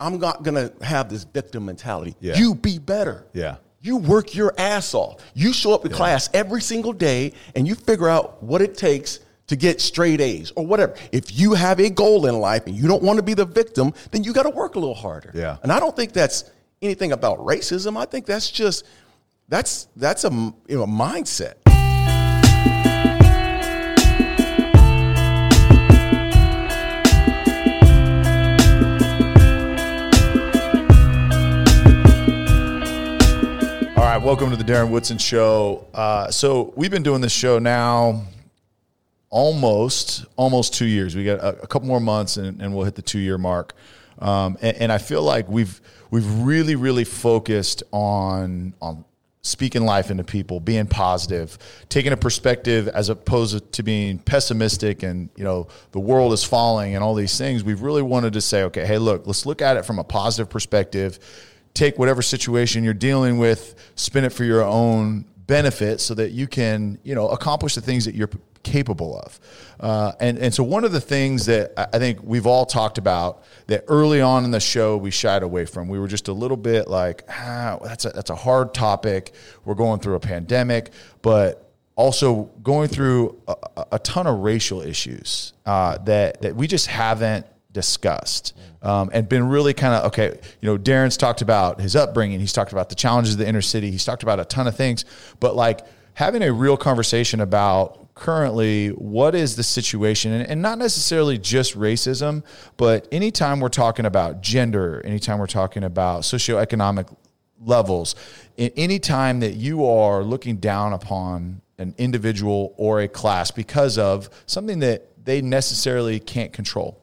I'm not gonna have this victim mentality. Yeah. You be better. Yeah. You work your ass off. You show up to class every single day and you figure out what it takes to get straight A's or whatever. If you have a goal in life and you don't want to be the victim, then you got to work a little harder. Yeah. And I don't think that's anything about racism. I think that's just that's that's a you know mindset. Right, welcome to the Darren Woodson Show. Uh, so we've been doing this show now almost almost two years. We got a, a couple more months, and, and we'll hit the two year mark. Um, and, and I feel like we've we've really really focused on on speaking life into people, being positive, taking a perspective as opposed to being pessimistic and you know the world is falling and all these things. We've really wanted to say, okay, hey, look, let's look at it from a positive perspective take whatever situation you're dealing with, spin it for your own benefit so that you can, you know, accomplish the things that you're capable of. Uh, and, and so one of the things that I think we've all talked about that early on in the show we shied away from, we were just a little bit like, ah, that's a, that's a hard topic. We're going through a pandemic, but also going through a- a ton of racial issues uh, that, that we just haven't discussed. Um, and been really kind of okay you know darren's talked about his upbringing he's talked about the challenges of the inner city he's talked about a ton of things but like having a real conversation about currently what is the situation and, and not necessarily just racism but anytime we're talking about gender anytime we're talking about socioeconomic levels in any time that you are looking down upon an individual or a class because of something that they necessarily can't control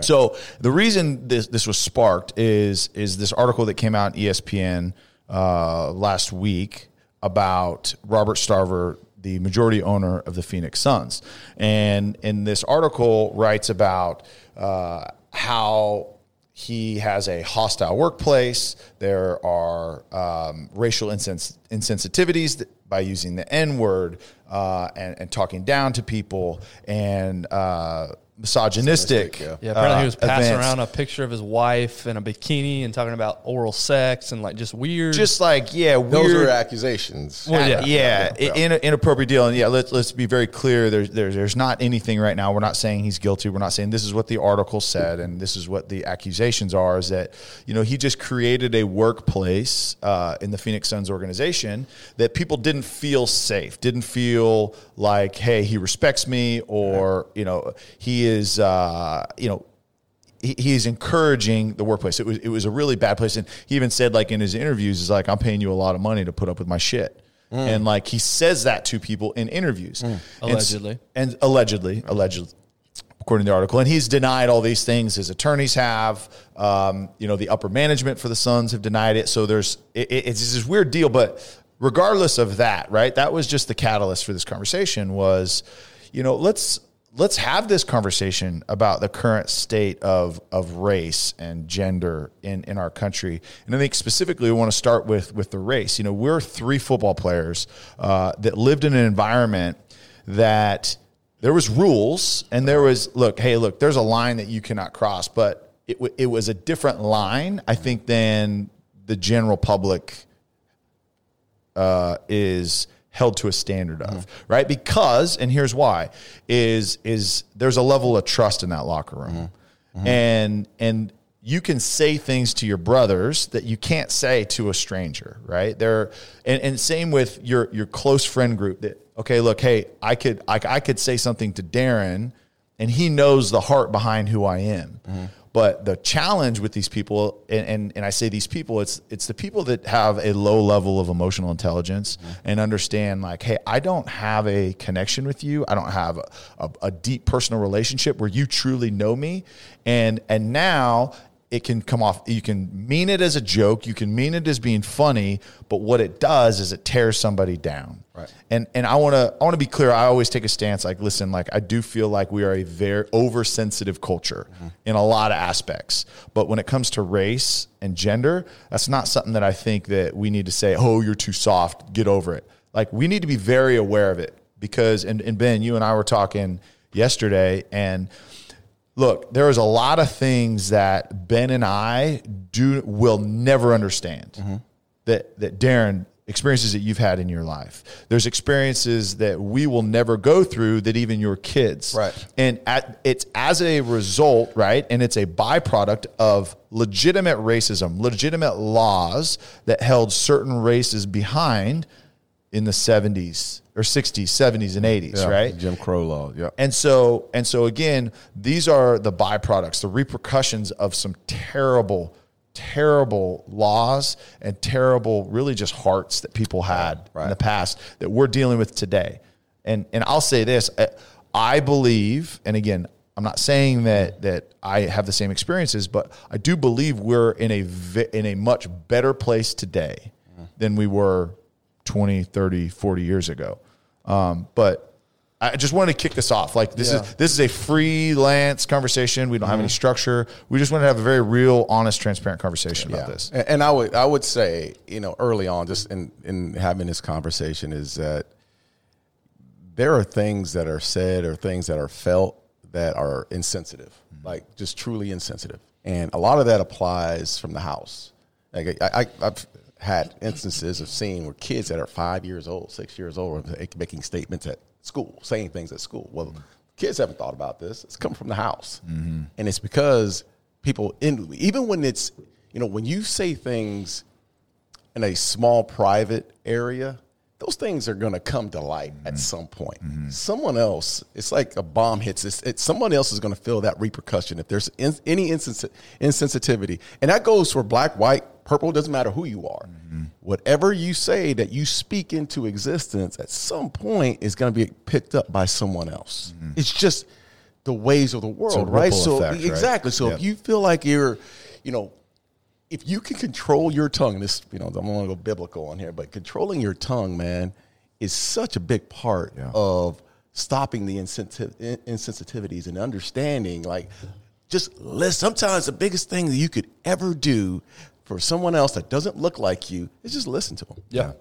so the reason this this was sparked is is this article that came out in ESPN uh, last week about Robert Sarver, the majority owner of the Phoenix Suns, and in this article writes about uh, how he has a hostile workplace. There are um, racial insens- insensitivities that, by using the N word uh, and, and talking down to people. And uh, misogynistic. yeah. Yeah, apparently he was uh, passing events. around a picture of his wife in a bikini and talking about oral sex and like just weird. Just like yeah, Those weird. are accusations. Well, yeah. yeah, i- in, inappropriate deal. And yeah, let's let's be very clear. There's there's there's not anything right now. We're not saying he's guilty. We're not saying this is what the article said and this is what the accusations are. Is that you know he just created a workplace uh, in the Phoenix Suns organization that people didn't feel safe, didn't feel like hey he respects me or you know he is uh, you know he, he's encouraging the workplace. It was it was a really bad place, and he even said like in his interviews, "Is like I'm paying you a lot of money to put up with my shit." And like he says that to people in interviews, And s- Allegedly. and, allegedly, allegedly, according to the article. And he's denied all these things. His attorneys have, um, you know, the upper management for the Suns have denied it. So there's it, it- it's this weird deal. But regardless of that, right? That was just the catalyst for this conversation. Was you know let's let's have this conversation about the current state of of race and gender in in our country. And I think specifically we want to start with with the race. You know, we're three football players uh, that lived in an environment that there was rules and there was look, hey, look, there's a line that you cannot cross, but it w- it was a different line, I think, than the general public uh, is held to a standard of, right? Because, and here's why, is is there's a level of trust in that locker room, mm-hmm. Mm-hmm. and and you can say things to your brothers that you can't say to a stranger, right? There, and, and same with your your close friend group. That okay, look, hey, I could I, I could say something to Darren, and he knows the heart behind who I am. Mm-hmm. But the challenge with these people, and, and, and I say these people, it's it's the people that have a low level of emotional intelligence mm-hmm. and understand like, hey, I don't have a connection with you. I don't have a, a, a deep personal relationship where you truly know me. And and now it can come off you can mean it as a joke you can mean it as being funny but what it does is it tears somebody down. Right. and and i want to i want to be clear i always take a stance like listen like i do feel like we are a very oversensitive culture mm-hmm. in a lot of aspects. But when it comes to race and gender that's not something that i think that we need to say oh you're too soft get over it. Like we need to be very aware of it because and, and ben you and i were talking yesterday and look, there is a lot of things that Ben and I do will never understand. Mm-hmm. That that Darren experiences that you've had in your life. There's experiences that we will never go through that even your kids. Right. And at, it's as a result, right? And it's a byproduct of legitimate racism, legitimate laws that held certain races behind in the 70s or 60s, 70s, and 80s, Yeah, right? Jim Crow law. Yeah. And so, and so again, these are the byproducts, the repercussions of some terrible, terrible laws and terrible, really just hearts that people had in the past that we're dealing with today. And and I'll say this, I- I believe, and again, I'm not saying that that I have the same experiences, but I do believe we're in a in a much better place today mm. than we were 20, 30, 40 years ago. Um, but I just wanted to kick this off. Like this is this is a freelance conversation. We don't have any structure. We just want to have a very real, honest, transparent conversation about this. And, and I would I would say, you know, early on, just in, in having this conversation, is that there are things that are said or things that are felt that are insensitive, like just truly insensitive. And a lot of that applies from the house. Like I, I, I've had instances of seeing where kids that are five years old, six years old, are making statements at school, saying things at school. Well, kids haven't thought about this. It's come from the house, mm-hmm. and it's because people, in, even when it's, you know, when you say things in a small private area, those things are going to come to light at mm-hmm. some point. Mm-hmm. Someone else, it's like a bomb hits. It's, it's someone else is going to feel that repercussion if there's in, any insens- insensitivity, and that goes for black, white, purple. Doesn't matter who you are. Whatever you say that you speak into existence, at some point is going to be picked up by someone else. It's just the ways of the world, right? So effect, right? exactly. So Yep. if you feel like you're, you know, if you can control your tongue, this you know, I don't want to go biblical on here, but controlling your tongue, man, is such a big part of stopping the insensitiv- insensitivities and understanding. Like, just listen. Sometimes the biggest thing that you could ever do for someone else that doesn't look like you is just listen to them. Yeah.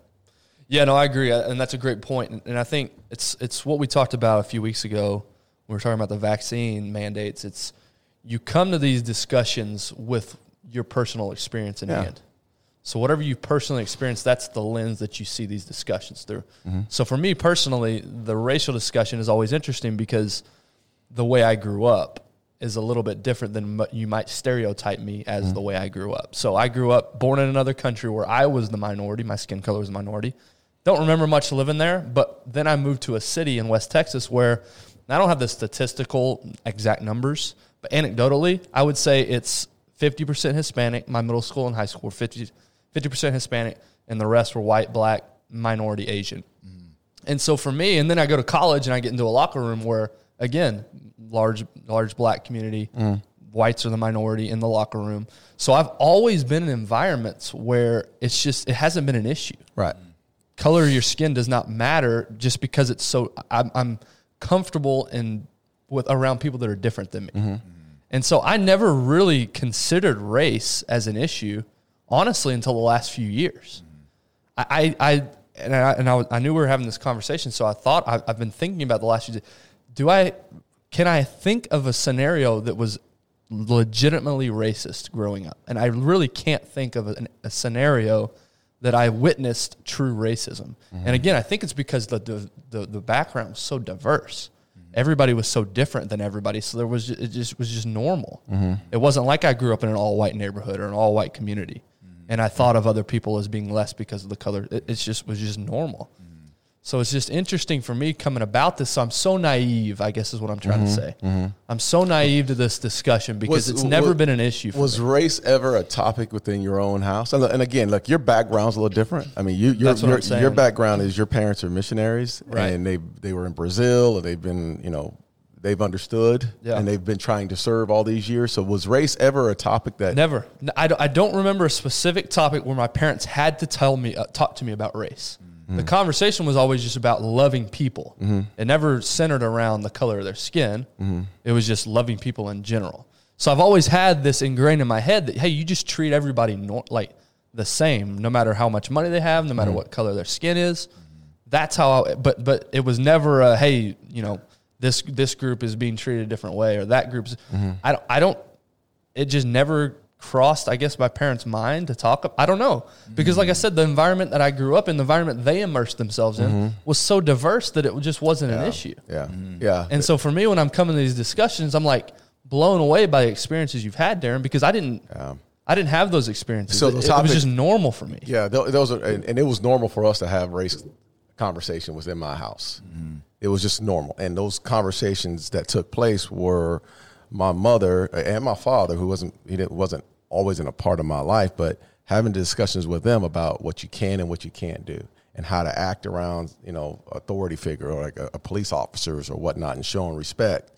Yeah, no, I agree, uh, and that's a great point. And- And I think it's it's what we talked about a few weeks ago. when We were talking about the vaccine mandates. It's you come to these discussions with your personal experience in Yeah. hand. So whatever you personally experience, that's the lens that you see these discussions through. Mm-hmm. So for me personally, the racial discussion is always interesting because the way I grew up is a little bit different than what you might stereotype me as mm-hmm. the way I grew up. So I grew up born in another country where I was the minority, my skin color was the minority. Don't remember much living there, but then I moved to a city in West Texas where I don't have the statistical exact numbers, but anecdotally, I would say it's 50% Hispanic. My middle school and high school were 50, 50% Hispanic, and the rest were white, black, minority, Asian. Mm-hmm. And so for me, and then I go to college and I get into a locker room where, again, large large black community, mm. whites are the minority in the locker room. So I've always been in environments where it's just it hasn't been an issue. Right. Color of your skin does not matter just because it's so. I'm, I'm comfortable in with around people that are different than me, mm-hmm. and so I never really considered race as an issue, honestly, until the last few years. I, I, I and I, and I, I knew we were having this conversation, so I thought I, I've been thinking about the last few days. Do I, can I think of a scenario that was legitimately racist growing up? And I really can't think of a, a scenario that I witnessed true racism. Mm-hmm. And again, I think it's because the the, the, the background was so diverse. Mm-hmm. Everybody was so different than everybody, so there was it just was just normal. Mm-hmm. It wasn't like I grew up in an all white neighborhood or an all white community and I thought of other people as being less because of the color. It, it's just was just normal. So it's just interesting for me coming about this. So I'm so naive, I guess is what I'm trying to say. I'm so naive to this discussion because Was- it's never was- been an issue. For Was me. race ever a topic within your own house? And, and again, look, your background's a little different. I mean, you, your, your, your background is your parents are missionaries, Right. and they they were in Brazil, and they've been, you know, they've understood, Yeah. and they've been trying to serve all these years. So, was race ever a topic that? Never. I don't, I don't remember a specific topic where my parents had to tell me, uh, talk to me about race. Mm-hmm. The conversation was always just about loving people. Mm-hmm. It never centered around the color of their skin. Mm-hmm. It was just loving people in general. So I've always had this ingrained in my head that hey, you just treat everybody nor- like the same, no matter how much money they have, no matter what color their skin is. That's how. I, but but it was never a hey, you know, this this group is being treated a different way or that group's. Mm-hmm. I don't. I don't. It just never crossed, I guess, my parents' mind to talk. I don't know because, like I said, the environment that I grew up in, the environment they immersed themselves in, mm-hmm. was so diverse that it just wasn't an issue. Yeah. Yeah. And so for me, when I'm coming to these discussions, I'm like blown away by the experiences you've had, Darren, because I didn't, I didn't have those experiences. So it, the it was just normal for me. Yeah, those are, and, and it was normal for us to have race conversation within my house. Mm-hmm. It was just normal, and those conversations that took place were my mother uh, and my father, who wasn't he didn't, wasn't always in a part of my life, but having discussions with them about what you can and what you can't do, and how to act around you know authority figure or like a, a police officers or whatnot, and showing respect,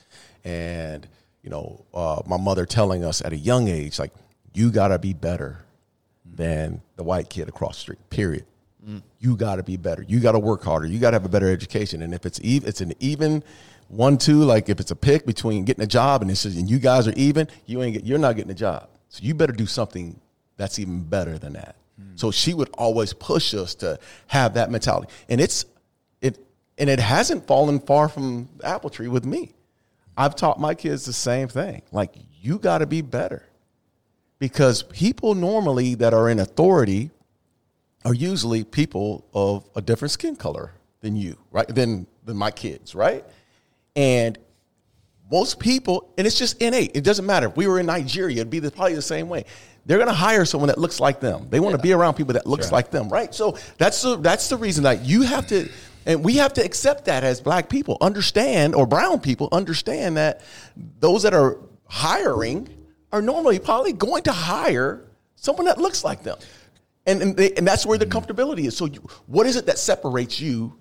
and you know uh, my mother telling us at a young age like you got to be better than the white kid across the street. Period. You got to be better. You got to work harder. You got to have a better education. And if it's even, it's an even one two. Like if it's a pick between getting a job and it's just, and you guys are even, you ain't get, you're not getting a job. So you better do something that's even better than that. So she would always push us to have that mentality, and it's it and it hasn't fallen far from the apple tree with me. I've taught my kids the same thing. Like you got to be better because people normally that are in authority are usually people of a different skin color than you, right? Than than my kids, right? And most people, and it's just innate. It doesn't matter. If we were in Nigeria, it'd be the, probably the same way. They're going to hire someone that looks like them. They want to be around people that looks like them, right? So that's the that's the reason that you have to, and we have to accept that as black people, understand or brown people understand that those that are hiring are normally probably going to hire someone that looks like them, and and, they, and that's where the mm-hmm. comfortability is. So, you, what is it that separates you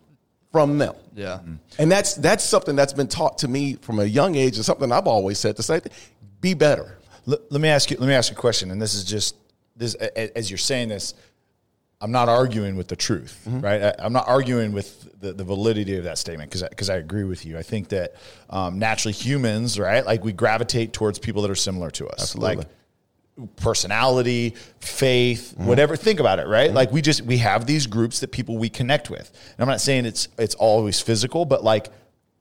from them? Yeah. And that's that's something that's been taught to me from a young age, and something I've always said the same thing: be better. Let, let me ask you. Let me ask you a question, and this is just this a- a- as you're saying this. I'm not arguing with the truth, right? I, I'm not arguing with the, the validity of that statement because because I, agree with you. I think that um, naturally humans, right, like we gravitate towards people that are similar to us, Absolutely. like personality, faith, mm-hmm. whatever. Think about it, right? Mm-hmm. Like we just we have these groups that people we connect with. And I'm not saying it's it's always physical, but like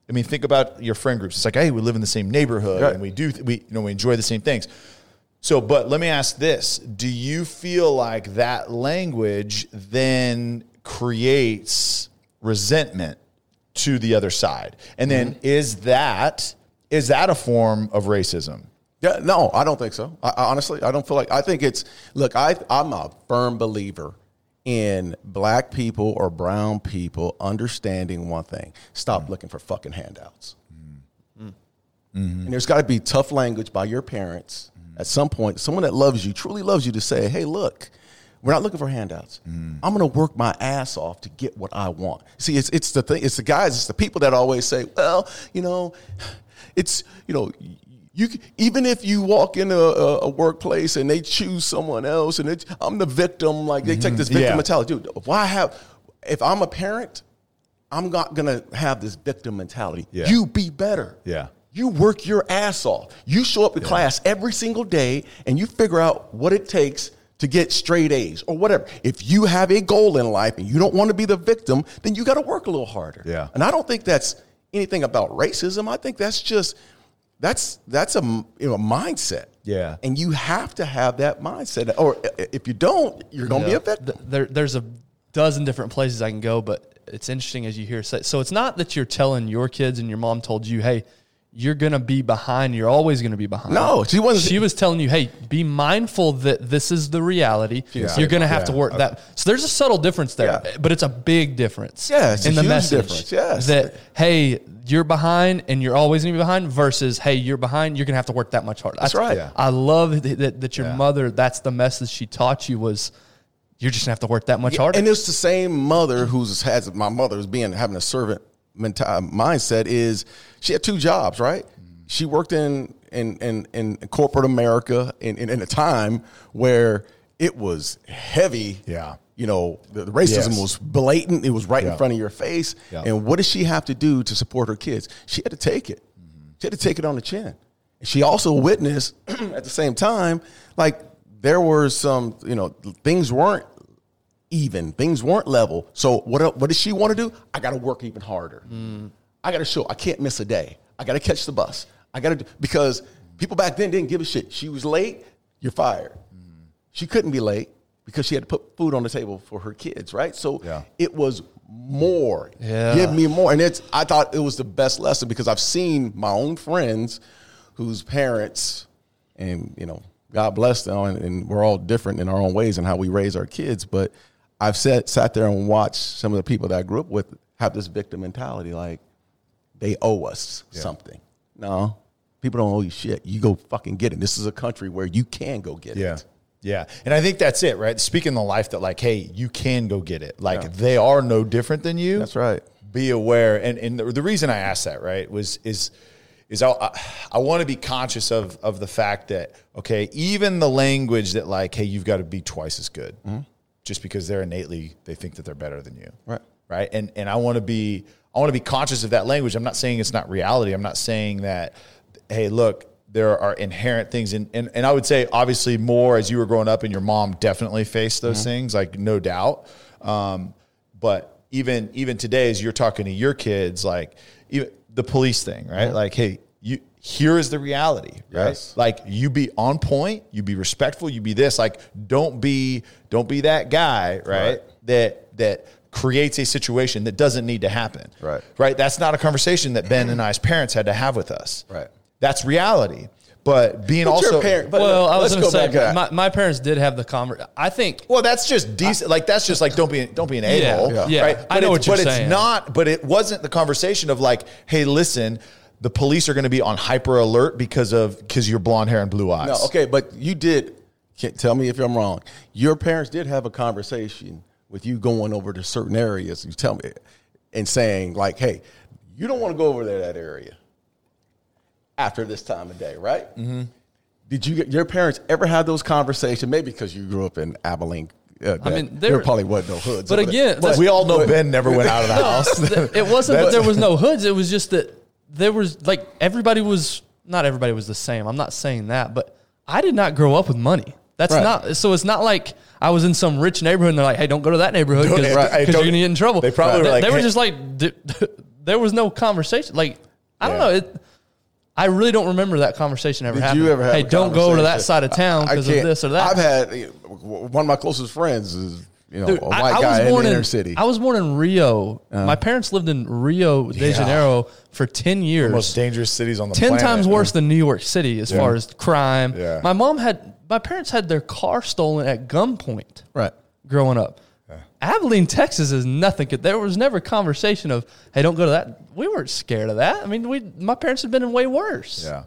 I mean, think about your friend groups. It's like, hey, we live in the same neighborhood Right. and we do we you know we enjoy the same things. So, but let me ask this: Do you feel like that language then creates resentment to the other side? And then mm-hmm. is that is that a form of racism? Yeah, no, I don't think so. I, I honestly, I don't feel like. I think it's look. I I'm a firm believer in black people or brown people understanding one thing: stop mm. looking for fucking handouts. Mm. Mm-hmm. And mm-hmm. there's got to be tough language by your parents mm-hmm. at some point. Someone that loves you, truly loves you, to say, "Hey, look." We're not looking for handouts. I'm going to work my ass off to get what I want. See, it's it's the thing. It's the guys. It's the people that always say, "Well, you know, it's you know, you even if you walk into a, a workplace and they choose someone else, and it's, I'm the victim. Like they take mm-hmm. this victim Yeah. mentality, dude. Why have? If I'm a parent, I'm not gonna have this victim mentality. Yeah. You be better. Yeah. You work your ass off. You show up to class every single day and you figure out what it takes to get straight A's or whatever. If you have a goal in life and you don't want to be the victim, then you got to work a little harder. Yeah. And I don't think that's anything about racism. I think that's just that's that's a you know a mindset. Yeah. And you have to have that mindset, or if you don't, you're going to be Yeah. a victim. Th- There, there's a dozen different places I can go, but it's interesting as you hear say. So it's not that you're telling your kids and your mom told you, "Hey, you're gonna be behind. You're always gonna be behind." No, she wasn't- She was telling you, "Hey, be mindful that this is the reality. Yeah. You're gonna have Yeah. to work that." So there's a subtle difference there, Yeah. but it's a big difference. Yeah, it's a in the huge message. difference, yes. that hey, you're behind and you're always gonna be behind. Versus, hey, you're behind. You're gonna have to work that much harder. That's right. Yeah. I love that, that, that your Yeah. mother. That's the message she taught you was. You're just gonna have to work that much harder. And it's the same mother who's has my mother is being having a servant menta- uh, mindset is she had two jobs, right? She worked in in in, in corporate America in, in, in a time where it was heavy. Yeah. You know, the, the racism Yes. was blatant. It was right Yeah. in front of your face. Yeah. And what did she have to do to support her kids? She had to take it. She had to take it on the chin. She also witnessed at the same time, like there were some, you know, things weren't even, things weren't level. So what? What does she want to do? I got to work even harder. Mm. I got to show. I can't miss a day. I got to catch the bus. I got to because people back then didn't give a shit. She was late, you're fired. Mm. She couldn't be late because she had to put food on the table for her kids, right? So Yeah. it was more. Yeah. Give me more. And it's I thought it was the best lesson because I've seen my own friends whose parents and you know, God bless them and, and we're all different in our own ways and how we raise our kids, but I've sat sat there and watched some of the people that I grew up with have this victim mentality like they owe us something. No. People don't owe you shit. You go fucking get it. This is a country where you can go get Yeah. it. Yeah. And I think that's it, right? Speaking the life that like, hey, you can go get it. Like they are no different than you. That's right. Be aware. And and the, the reason I asked that, right, was is is I, I, I want to be conscious of of the fact that okay, even the language that like, hey, you've got to be twice as good, mm-hmm. just because they're innately they think that they're better than you, Right. Right. And and I want to be I want to be conscious of that language. I'm not saying it's not reality. I'm not saying that, hey, look, there are inherent things in, and, and I would say obviously more as you were growing up and your mom definitely faced those things, like no doubt. Um, but even even today, as you're talking to your kids, like even the police thing, right? Like, hey, you here is the reality, right? Yes. Like you be on point, you be respectful, you be this. Like, don't be don't be that guy, right? Right. That that creates a situation that doesn't need to happen. Right. Right. That's not a conversation that Ben and I's parents had to have with us. Right. That's reality. But being But also parent- but well, I was going to say back my, my parents did have the conversation. I think Well, that's just decent. Like that's just like don't be don't be an a hole, Yeah, yeah. right? I know what you're but saying. it's not. But it wasn't the conversation of like, hey, listen, the police are going to be on hyper alert because of because your blonde hair and blue eyes. No, okay, but you did. Can't tell me if I'm wrong. Your parents did have a conversation with you going over to certain areas. You tell me, and saying like, "Hey, you don't want to go over there that area after this time of day, right?" Mm-hmm. Did you your parents ever have those conversations? Maybe because you grew up in Abilene. Uh, that- mean, there there- probably wasn't no hoods. but again, that's- we all know Ben never went out of the house. it wasn't that there was no hoods. It was just that there was like everybody was not everybody was the same. I'm not saying that, but I did not grow up with money. That's Right. not so. It's not like I was in some rich neighborhood and they're like, "Hey, don't go to that neighborhood because right, hey, you're gonna get in trouble." they probably were They- like, they were just like, there was no conversation. Like I don't know. It, I really don't remember that conversation ever Did happening. you ever have? Hey, a don't go to that conversation? side of town I- because of can't- this or that. I've had you know, one of my closest friends is you know Dude, a white guy was in born the in inner city. I was born in Rio. Uh-huh. My parents lived in Rio de Yeah. Janeiro for ten years. Most dangerous cities on the ten planet. times worse than New York City as far as crime. Yeah. My mom had my parents had their car stolen at gunpoint right. growing up. Abilene, Texas is nothing. There was never a conversation of, hey, don't go to that. We weren't scared of that. I mean, we my parents had been in way worse. Yeah.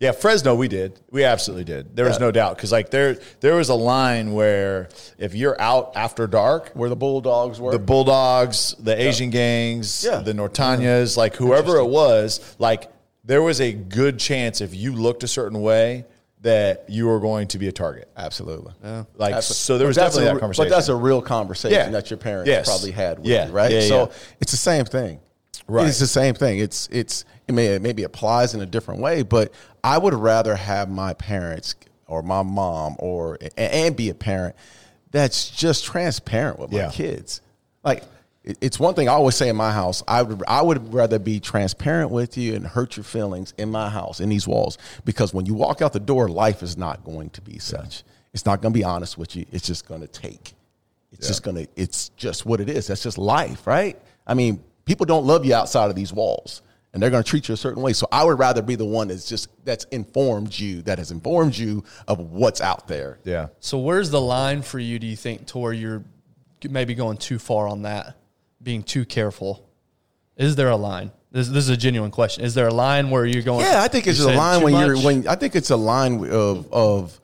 Yeah, Fresno, we did. We absolutely did. There was no doubt because like there, there was a line where if you're out after dark, Where the bulldogs were. the Bulldogs, the Asian gangs, Yeah. the Norteños, like whoever it was, like there was a good chance if you looked a certain way that you were going to be a target. Absolutely. Yeah. Like Absolutely. so, there was definitely a that conversation. But that's a real conversation Yeah. that your parents Yes. probably had with Yeah. you, right? So it's the same thing. Right. It's the same thing. It's it's it may it maybe applies in a different way, but I would rather have my parents or my mom or a- and be a parent that's just transparent with my kids. Like it's one thing I always say in my house. I would I would rather be transparent with you and hurt your feelings in my house in these walls because when you walk out the door, life is not going to be such. It's not going to be honest with you. It's just going to take. It's just going to. It's just what it is. That's just life, right? I mean, people don't love you outside of these walls, and they're going to treat you a certain way. So I would rather be the one that's just that's informed you, that has informed you of what's out there. yeah. So where's the line for you? Do you think to where you're maybe going too far on that, being too careful? Is there a line? This, this is a genuine question. Is there a line where you're going? Yeah, I think it's a line when you're when I think it's a line of of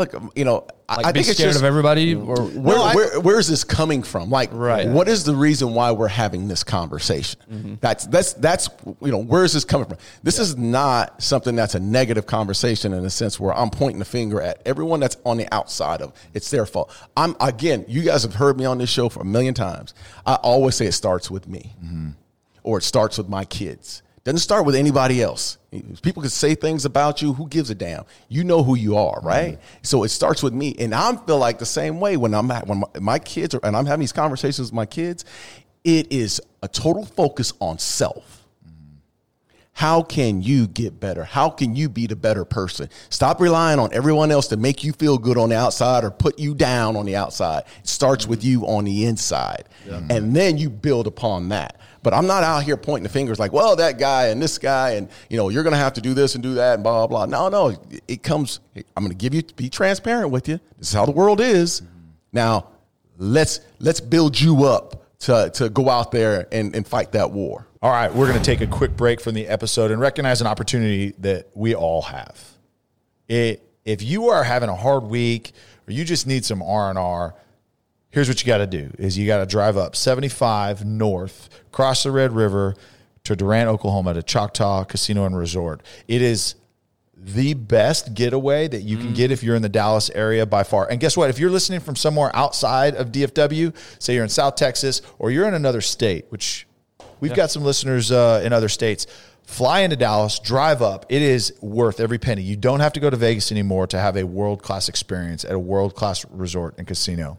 look, um, you know, I- like I be think it's scared just of everybody or where, No, I- where where is this coming from? Like, Right. what is the reason why we're having this conversation? Mm-hmm. That's that's that's you know, where is this coming from? This is not something that's a negative conversation in a sense where I'm pointing the finger at everyone that's on the outside of it's their fault. I'm again, you guys have heard me on this show for a million times. I always say it starts with me, or it starts with my kids. Doesn't start with anybody else. People can say things about you. Who gives a damn? You know who you are, right? Mm-hmm. So it starts with me, and I feel like the same way when I'm at, when my, my kids are and I'm having these conversations with my kids. It is a total focus on self. Mm-hmm. How can you get better? How can you be the better person? Stop relying on everyone else to make you feel good on the outside or put you down on the outside. It starts mm-hmm. with you on the inside. And then you build upon that. But I'm not out here pointing the fingers like, well, that guy and this guy, and you know, you're gonna have to do this and do that and blah blah. blah. No, no. It comes, I'm gonna give you be transparent with you. This is how the world is. Now let's let's build you up to to go out there and, and fight that war. All right, we're going to take a quick break from the episode and recognize an opportunity that we all have. It, if you are having a hard week or you just need some R&R, here's what you got to do is you got to drive up 75 north, cross the Red River to Durant, Oklahoma to Choctaw Casino and Resort. It is the best getaway that you can get if you're in the Dallas area by far. And guess what? If you're listening from somewhere outside of DFW, say you're in South Texas or you're in another state, which we've got some listeners uh, in other states, fly into Dallas, drive up. It is worth every penny. You don't have to go to Vegas anymore to have a world class experience at a world class resort and casino.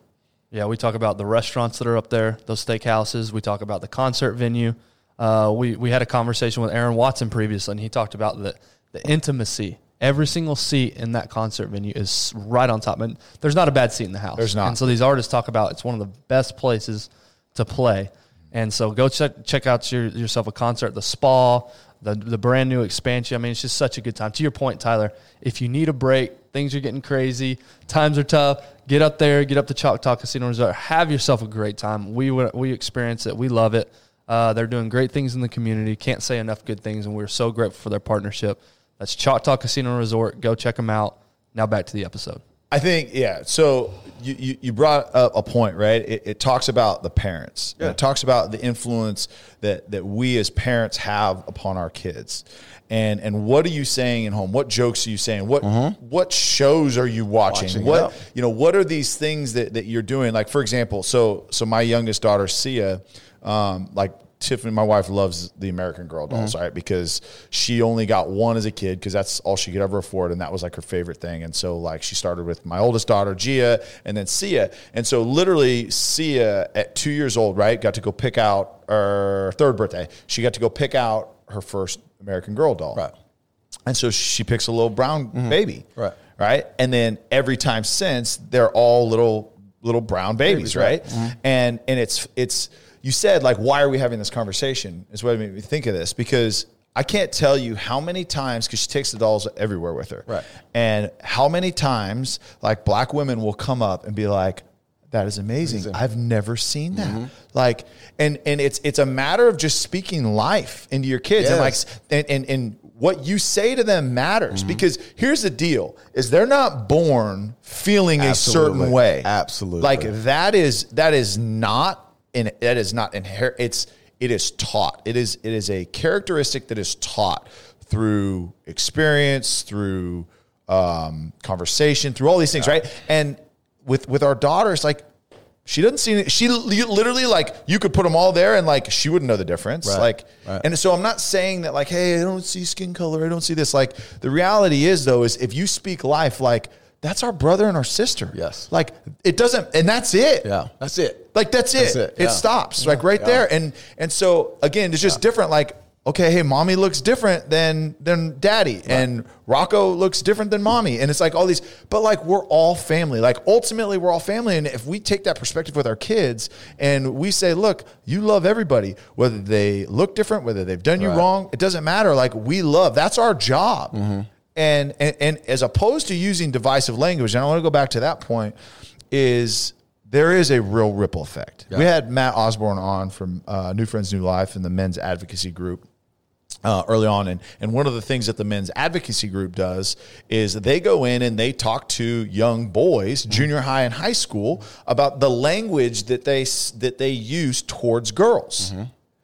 Yeah, we talk about the restaurants that are up there, those steakhouses. We talk about the concert venue. Uh, we we had a conversation with Aaron Watson previously, and he talked about the the intimacy. Every single seat in that concert venue is right on top, and there's not a bad seat in the house. There's not. And so these artists talk about it's one of the best places to play. And so go check check out your, yourself a concert the Spa, the the brand new expansion. I mean, it's just such a good time. To your point, Tyler, if you need a break, things are getting crazy, times are tough. Get up there, get up to Choctaw Casino Resort, have yourself a great time. We we experience it, we love it. Uh, they're doing great things in the community. Can't say enough good things, and we're so grateful for their partnership. That's Choctaw Casino Resort. Go check them out. Now back to the episode. I think, yeah. So you, you, you brought up a point, right? It, it talks about the parents. And It talks about the influence that, that we as parents have upon our kids. And, and what are you saying in home? What jokes are you saying? What what shows are you watching? Watching, what yeah. you know? What are these things that, that you're doing? Like for example, so so my youngest daughter Sia, um, like Tiffany, my wife loves the American Girl dolls, mm-hmm. right? Because she only got one as a kid because that's all she could ever afford, and that was like her favorite thing. And so, like, she started with my oldest daughter, Gia, and then Sia. And so, literally, Sia at two years old, right, got to go pick out her third birthday. She got to go pick out her first American Girl doll, Right. and so she picks a little brown mm-hmm. baby, Right. Right, and then every time since, they're all little little brown babies, Babies, right. right? Mm-hmm. And and it's it's you said like why are we having this conversation? Is what made me think of this because I can't tell you how many times because she takes the dolls everywhere with her, Right. And how many times like black women will come up and be like. That is amazing. I've never seen that. Mm-hmm. Like, and and it's it's a matter of just speaking life into your kids and like and, and and what you say to them Mm-hmm. matters because here's the deal is they're not born feeling a certain way Absolutely. like that is that is not in that is not inherent it's it is taught it is it is a characteristic that is taught through experience through um, conversation through all these things right and with with our daughters like she doesn't see she literally like you could put them all there and like she wouldn't know the difference Right. like Right. and so I'm not saying that like, hey, I don't see skin color, I don't see this. Like the reality is though, is if you speak life, like that's our brother and our sister. Yes. Like it doesn't, and that's it. Yeah, that's it. Like that's it. That's It, it, yeah. stops like right yeah. there. And and so again, it's just different. Like okay, hey, mommy looks different than than daddy, and Rocco looks different than mommy, and it's like all these. But like we're all family. Like ultimately, we're all family, and if we take that perspective with our kids, and we say, look, you love everybody, whether they look different, whether they've done you Right. wrong, it doesn't matter. Like we love. That's our job. Mm-hmm. And, and and as opposed to using divisive language, and I want to go back to that point, is there is a real ripple effect. We had Matt Osborne on from uh, New Friends, New Life and the men's advocacy group uh, early on. And, and one of the things that the men's advocacy group does is they go in and they talk to young boys, junior high and high school, about the language that they, that they use towards girls.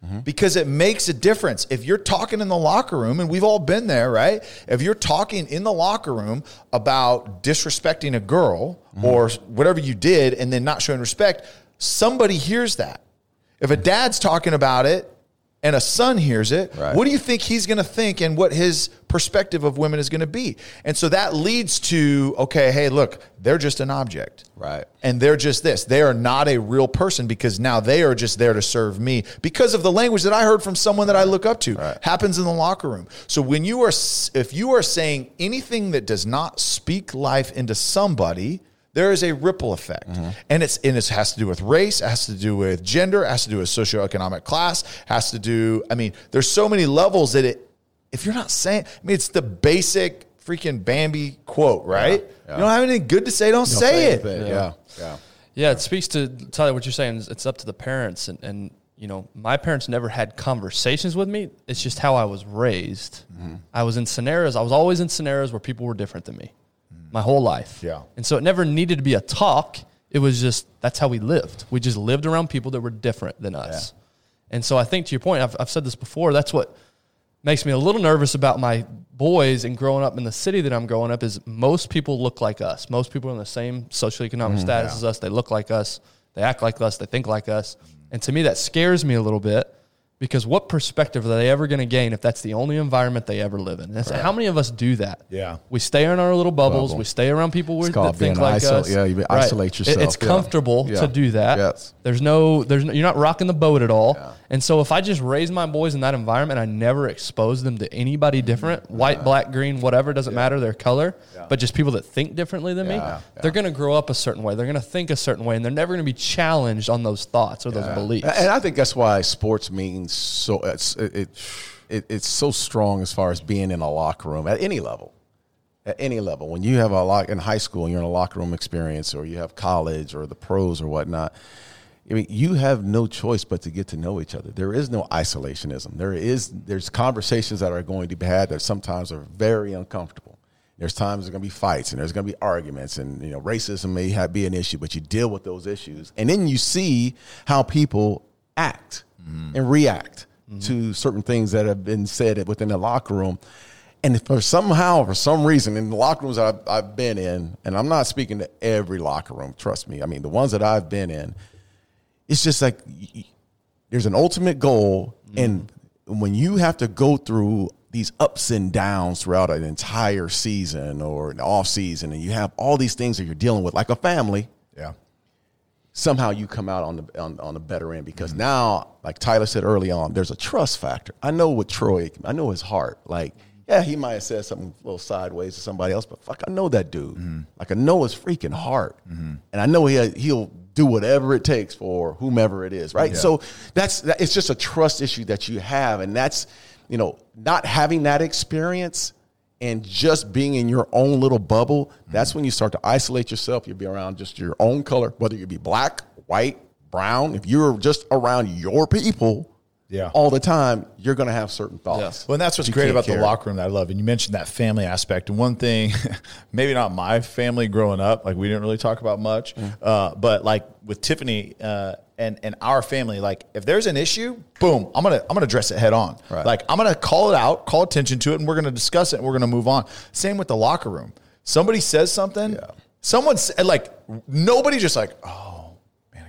Mm-hmm. Because it makes a difference. If you're talking in the locker room, and we've all been there, right? If you're talking in the locker room about disrespecting a girl mm-hmm. or whatever you did and then not showing respect, somebody hears that. If a dad's talking about it, and a son hears it, Right. what do you think he's going to think and what his perspective of women is going to be? And so that leads to okay, hey, look, they're just an object. Right. And they're just this. They are not a real person because now they are just there to serve me because of the language that I heard from someone that I look up to. Right. Happens in the locker room. So when you are if you are saying anything that does not speak life into somebody, there is a ripple effect. Mm-hmm. And it's and it has to do with race, it has to do with gender, it has to do with socioeconomic class, has to do I mean, there's so many levels that it if you're not saying I mean it's the basic freaking Bambi quote, right? yeah. You don't have anything good to say, don't, say, it. anything. Yeah. Yeah. Yeah, it speaks to Tyler. What you're saying it's up to the parents, and, and you know, my parents never had conversations with me. It's just how I was raised. Mm-hmm. I was in scenarios. I was always in scenarios where people were different than me, my whole life. Yeah. and so it never needed to be a talk. It was just that's how we lived. We just lived around people that were different than us. And so I think to your point, I've, I've said this before. That's what makes me a little nervous about my boys and growing up in the city that I'm growing up is most people look like us. Most people are in the same socioeconomic mm-hmm. status as us. They look like us. They act like us. They think like us. And to me, that scares me a little bit because what perspective are they ever going to gain if that's the only environment they ever live in? It's- How many of us do that? Yeah. We stay in our little bubbles. Bubble. We stay around people that called think like isol- us. yeah, you isolate It- yourself. It's Yeah. comfortable Yeah. to do that. Yes. There's no, there's no, you're not rocking the boat at all. Yeah. And so if I just raise my boys in that environment, I never expose them to anybody different, white, black, green, whatever, doesn't matter their color, but just people that think differently than me, they're going to grow up a certain way. They're going to think a certain way, and they're never going to be challenged on those thoughts or those beliefs. And I think that's why sports means so. It's it, it, it it's so strong as far as being in a locker room at any level. At any level, when you have a lock in high school and you're in a locker room experience, or you have college or the pros or whatnot, I mean, you have no choice but to get to know each other. There is no isolationism. There is there's conversations that are going to be had that sometimes are very uncomfortable. There's times there's going to be fights and there's going to be arguments and you know racism may have, be an issue, but you deal with those issues and then you see how people act Mm-hmm. and react mm-hmm. to certain things that have been said within the locker room. And for somehow, for some reason, in the locker rooms I've, I've been in, and I'm not speaking to every locker room, trust me. I mean, the ones that I've been in, it's just like there's an ultimate goal, mm-hmm. and when you have to go through these ups and downs throughout an entire season or an off season, and you have all these things that you're dealing with, like a family, Yeah. Somehow you come out on the on, on the better end because now, like Tyler said early on, there's a trust factor. I know what Troy, I know his heart. Like, yeah, he might have said something a little sideways to somebody else, but fuck, I know that dude. Mm-hmm. Like, I know his freaking heart, mm-hmm. and I know he he'll do whatever it takes for whomever it is, right? So that's that, it's just a trust issue that you have, and that's you know not having that experience and just being in your own little bubble, that's when you start to isolate yourself. You'll be around just your own color, whether you be black, white, brown. If you're just around your people Yeah. all the time, you're going to have certain thoughts. Well, and that's what's that great can't about the locker room that I love. And you mentioned that family aspect. And one thing, maybe not my family growing up, like we didn't really talk about much, Mm. uh, but like with Tiffany uh, and and our family, like if there's an issue, boom, I'm gonna I'm gonna address it head on. Right. Like I'm gonna call it out, call attention to it, and we're gonna discuss it, and we're gonna move on. Same with the locker room. Somebody says something, Yeah. someone sa- like nobody just like oh.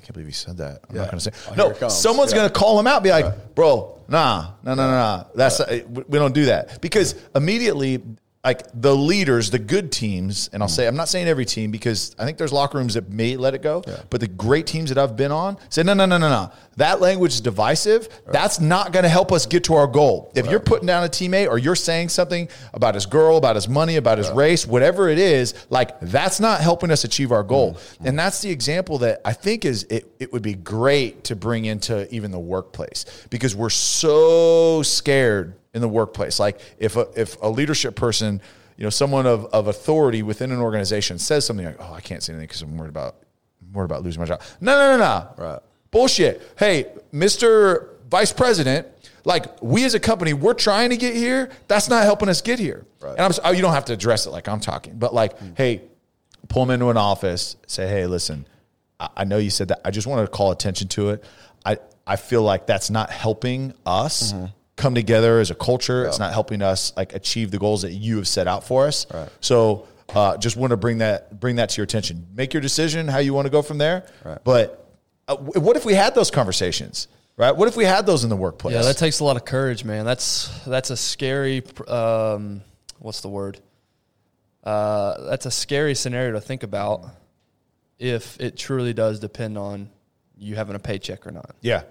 Can't believe he said that. I'm Yeah. not going to say. Oh, no, someone's Yeah. going to call him out. Be like, bro, nah, no, no, no, no. That's uh, we don't do that because immediately, like the leaders, the good teams, and I'll mm. say I'm not saying every team because I think there's locker rooms that may let it go, but the great teams that I've been on say no, no, no, no, no. That language is divisive. That's not going to help us get to our goal. If you're putting down a teammate or you're saying something about his girl, about his money, about his race, whatever it is, like that's not helping us achieve our goal. Mm. And mm. that's the example that I think is it, it would be great to bring into even the workplace because we're so scared in the workplace. Like if a, if a leadership person, you know, someone of, of authority within an organization says something like, "Oh, I can't say anything because I'm worried about I'm worried about losing my job." No, no, no, no. Right. Bullshit. Hey, Mr. Vice President, like we as a company, we're trying to get here. That's not helping us get here. Right. And I'm oh, you don't have to address it like I'm talking, but like, hmm. hey, pull them into an office, say, hey, listen, I, I know you said that. I just want to call attention to it. I I feel like that's not helping us mm-hmm. Come together as a culture. It's not helping us like achieve the goals that you have set out for us. Right. So uh, just want to bring that bring that to your attention. Make your decision how you want to go from there. But uh, w- what if we had those conversations? right? What if we had those in the workplace? Yeah, that takes a lot of courage, man. That's that's a scary. Um, what's the word? Uh, that's a scary scenario to think about. If it truly does depend on you having a paycheck or not, yeah.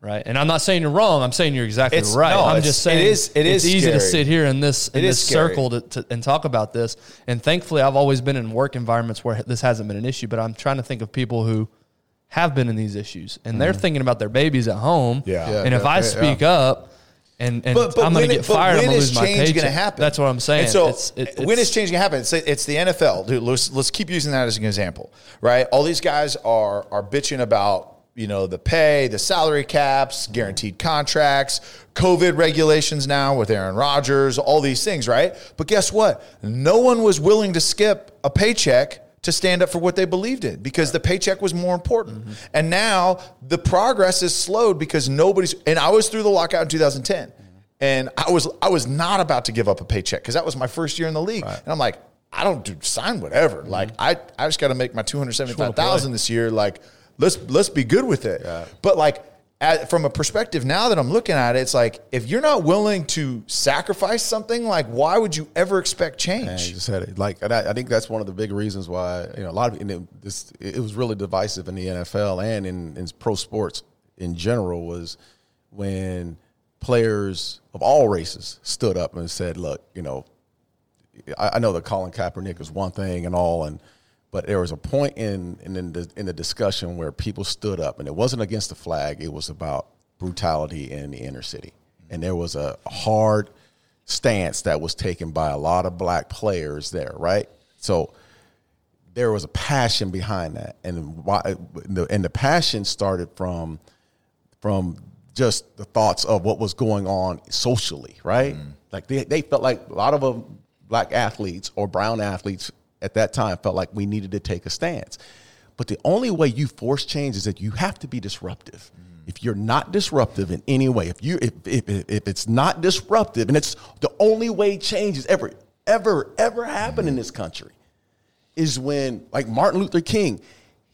Right? And I'm not saying you're wrong. I'm saying you're exactly It's- right. no, I'm just saying it is- it it's is easy to sit here in this in It this circle to, to, and talk about this. And thankfully, I've always been in work environments where this hasn't been an issue. But I'm trying to think of people who have been in these issues, and they're thinking about their babies at home. Mm-hmm. Yeah. Yeah, and if yeah, I yeah, speak up. And, and But, but I'm going to it- get but fired. I'm going to is lose my change going to happen? That's what I'm saying. And so it's, it, it's- is change going to happen? It's, it's the NFL. Dude, let's, let's keep using that as an example, right? All these guys are are bitching about you know the pay, the salary caps, guaranteed contracts, COVID regulations now with Aaron Rodgers, all these things, right? But guess what? No one was willing to skip a paycheck to stand up for what they believed in because the paycheck was more important. And now the progress is slowed because nobody's and I was through the lockout in 2010. And I was I was not about to give up a paycheck because that was my first year in the league. And I'm like, I don't do sign whatever. Like I, I just got to make my 275,000 this year. Like let's let's be good with it. But like at, from a perspective now that I'm looking at it, it's like if you're not willing to sacrifice something, like why would you ever expect change? Man, you said it. Like, and I, I think that's one of the big reasons why you know a lot of and it, this it was really divisive in the NFL and in, in pro sports in general was when players of all races stood up and said, "Look, you know, I, I know that Colin Kaepernick is one thing and all, and but there was a point in in the, in the discussion where people stood up, and it wasn't against the flag; it was about brutality in the inner city, and there was a hard stance that was taken by a lot of black players there, right? So there was a passion behind that, and why and the passion started from from just the thoughts of what was going on socially, right? Mm. Like they, they felt like a lot of them, black athletes or brown athletes at that time felt like we needed to take a stance. But the only way you force change is that you have to be disruptive. If you're not disruptive in any way, if you if, if if it's not disruptive, and it's the only way change is ever ever ever happen in this country, is when like Martin Luther King,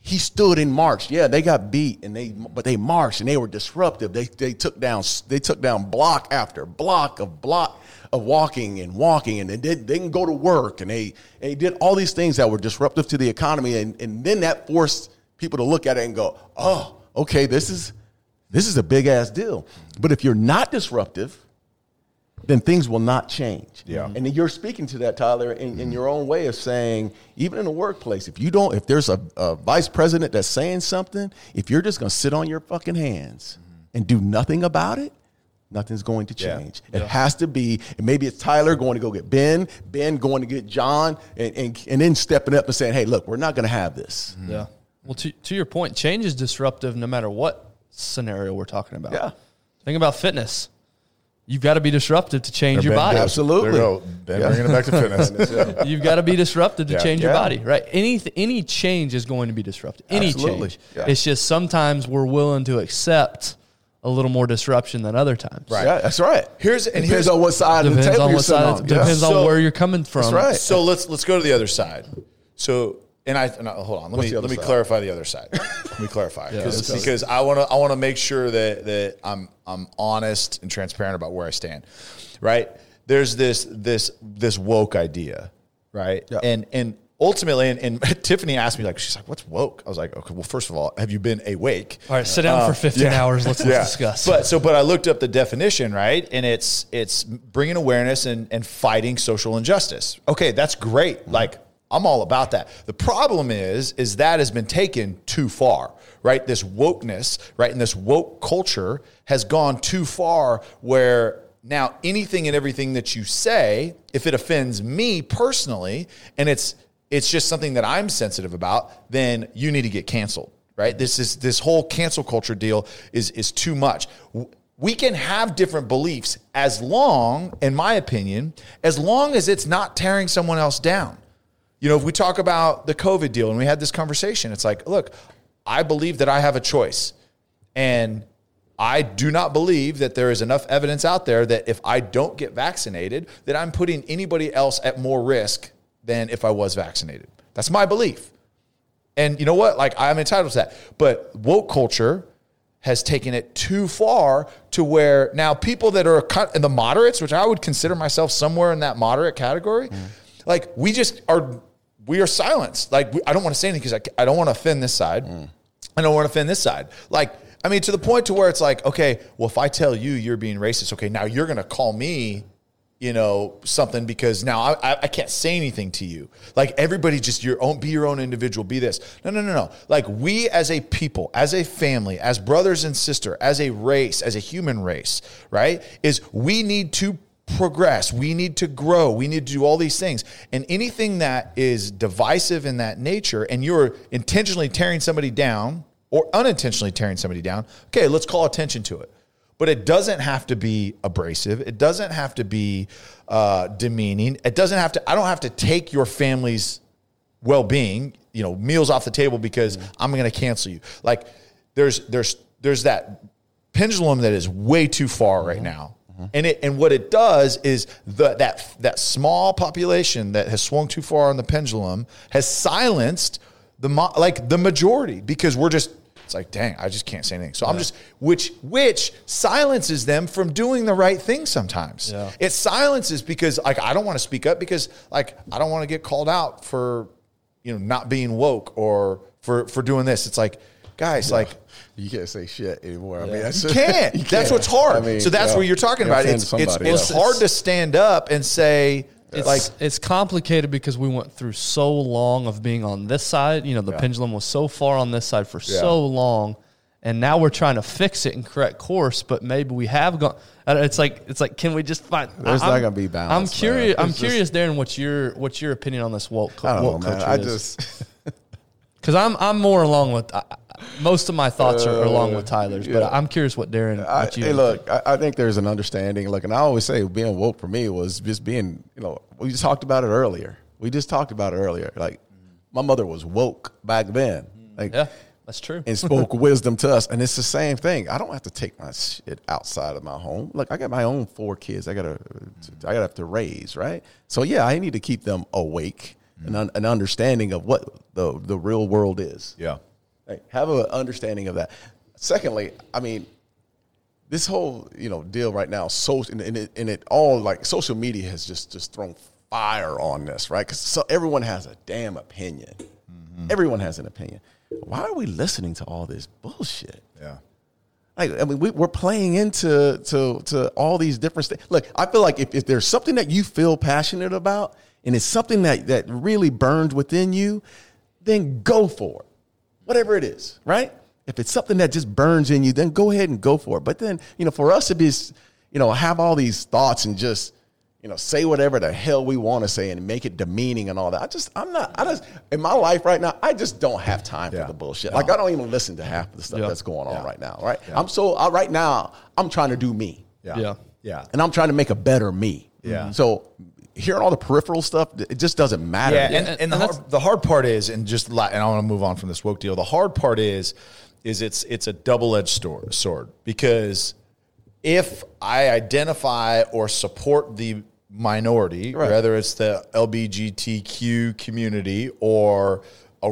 he stood and marched. Yeah, they got beat and they but they marched and they were disruptive. They they took down they took down block after block of block of walking and walking and they did they didn't go to work and they they did all these things that were disruptive to the economy and, and then that forced people to look at it and go, oh, okay, this is this is a big ass deal. But if you're not disruptive, then things will not change. Yeah. And you're speaking to that, Tyler, in, in mm-hmm. your own way of saying, even in the workplace, if you don't, if there's a, a vice president that's saying something, if you're just going to sit on your fucking hands mm-hmm. and do nothing about it, nothing's going to Yeah. change. It has to be, and maybe it's Tyler going to go get Ben, Ben going to get John, and, and, and then stepping up and saying, hey, look, we're not going to have this. Mm-hmm. Yeah. Well, to, to your point, change is disruptive no matter what scenario we're talking about. Yeah. Think about fitness. You've got to be disruptive to change your body. Ben- Absolutely. There you go. Ben bringing it back to fitness. You've got to be disruptive to Yeah. change your body, right? Any any change is going to be disruptive. Any Absolutely. change. Yeah. It's just sometimes we're willing to accept a little more disruption than other times. Right. Yeah, that's right. Here's- and depends here's- on what side of the Depends table on you're what sitting side. on. Depends So- on where you're coming from. right. So let's let's go to the other side. So and I no, hold on. Let What's me let me side? clarify the other side. let me clarify 'Cause- let's because I want to I want to make sure that that I'm I'm honest and transparent about where I stand. Right? There's this this this woke idea, right? Yeah. And and ultimately, and, and Tiffany asked me like, she's like, "What's woke?" I was like, "Okay, well, first of all, have you been awake?" All right, sit down for uh, 15 hours. Let's, let's discuss. But so, but I looked up the definition, right? And it's it's bringing awareness and and fighting social injustice. Okay, that's great. Like I'm all about that. The problem is, is that has been taken too far, right? This wokeness, right, and this woke culture has gone too far where now anything and everything that you say, if it offends me personally, and it's it's just something that I'm sensitive about, then you need to get canceled right? This is this whole cancel culture deal is is too much. We can have different beliefs as long, in my opinion, as long as it's not tearing someone else down. You know, if we talk about the COVID deal and we had this conversation, it's like, look, I believe that I have a choice. And I do not believe that there is enough evidence out there that if I don't get vaccinated, that I'm putting anybody else at more risk than if I was vaccinated. That's my belief. And you know what? Like I'm entitled to that. But woke culture has taken it too far to where now people that are cut in the moderates, which I would consider myself somewhere in that moderate category, mm-hmm. like we just are, we are silenced. Like we, I don't want to say anything because I, I don't want to offend this side. Mm. I don't want to offend this side. Like, I mean, to the point to where it's like, okay, well, if I tell you you're being racist, okay, now you're going to call me, you know, something because now I, I, can't say anything to you. Like everybody just your own, be your own individual, be this. No, no, no, no. Like we as a people, as a family, as brothers and sister, as a race, as a human race, right? Is we need to progress. We need to grow. We need to do all these things. And anything that is divisive in that nature and you're intentionally tearing somebody down or unintentionally tearing somebody down, okay, let's call attention to it. But it doesn't have to be abrasive. It doesn't have to be uh, demeaning. It doesn't have to, I don't have to take your family's well-being, you know, meals off the table because mm-hmm. I'm going to cancel you. Like there's there's there's that pendulum that is way too far right mm-hmm. now. Mm-hmm. And it and what it does is the that that small population that has swung too far on the pendulum has silenced the mo- like the majority because we're just it's like dang I just can't say anything. So I'm just which which silences them from doing the right thing sometimes. Yeah. It silences because like I don't want to speak up because like I don't want to get called out for you know not being woke or for for doing this. It's like guys like You can't say shit anymore. I mean, that's you can't. you That's can't. what's hard. I mean, so that's yeah. what you're talking about. It's it's, it's hard to stand up and say It's, like it's complicated because we went through so long of being on this side. You know, the pendulum was so far on this side for so long, and now we're trying to fix it and correct course. But maybe we have gone. It's like it's like, can we just find? There's I'm- not gonna be balance, I'm curious. I'm just- curious, Darren. What's your what's your opinion on this woke, I don't know, man. I just because I'm I'm more along with. I- most of my thoughts are along uh, with Tyler's, but I'm curious what Darren. I, What you hey, look, I, I think there's an understanding. Look, and I always say being woke for me was just being, you know, we just talked about it earlier. We just talked about it earlier. Like, my mother was woke back then. Mm-hmm. Like, yeah, that's true. and spoke wisdom to us. And it's the same thing. I don't have to take my shit outside of my home. Look, I got my own four kids. I gotta, mm-hmm. I gotta have to raise, right? So yeah, I need to keep them awake and mm-hmm. un, an understanding of what the the real world is. yeah. Like, have an understanding of that. Secondly, I mean, this whole you know deal right now, so and, and, it, and it all like social media has just just thrown fire on this, right? Because so everyone has a damn opinion. Mm-hmm. Everyone has an opinion. Why are we listening to all this bullshit? Yeah. Like, I mean, we, we're playing into to to all these different things. Look, I feel like if, if there's something that you feel passionate about, and it's something that that really burns within you, then go for it, whatever it is, right? If it's something that just burns in you, then go ahead and go for it. But then, you know, for us to be, you know, have all these thoughts and just, you know, say whatever the hell we want to say and make it demeaning and all that. I just, I'm not, I just, in my life right now, I just don't have time Yeah. for the bullshit. Like, I don't even listen to half of the stuff Yeah. that's going on Yeah. right now, right? I'm so, I, right now, I'm trying to do me. Yeah. Yeah. Yeah. And I'm trying to make a better me. Yeah. So hearing all the peripheral stuff, it just doesn't matter. Yeah, and, and- and the, hard, the hard part is, and just li- and I want to move on from this woke deal. The hard part is, is it's it's a double edged sword, sword because if I identify or support the minority, Right. whether it's the LBGTQ community or a,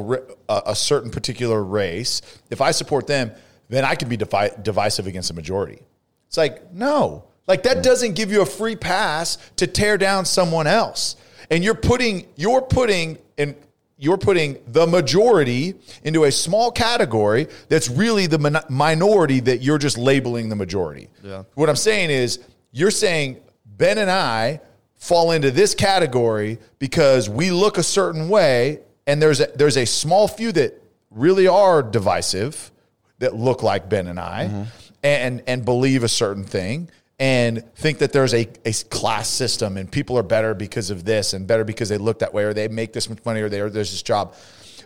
a, a certain particular race, if I support them, then I can be devi- divisive against the majority. It's like, no. Like that doesn't give you a free pass to tear down someone else. And you're putting you're putting in you're putting the majority into a small category that's really the min- minority that you're just labeling the majority. Yeah. What I'm saying is you're saying Ben and I fall into this category because we look a certain way and there's a, there's a small few that really are divisive that look like Ben and I mm-hmm. and and believe a certain thing and think that there's a, a class system and people are better because of this and better because they look that way or they make this much money or they or there's this job.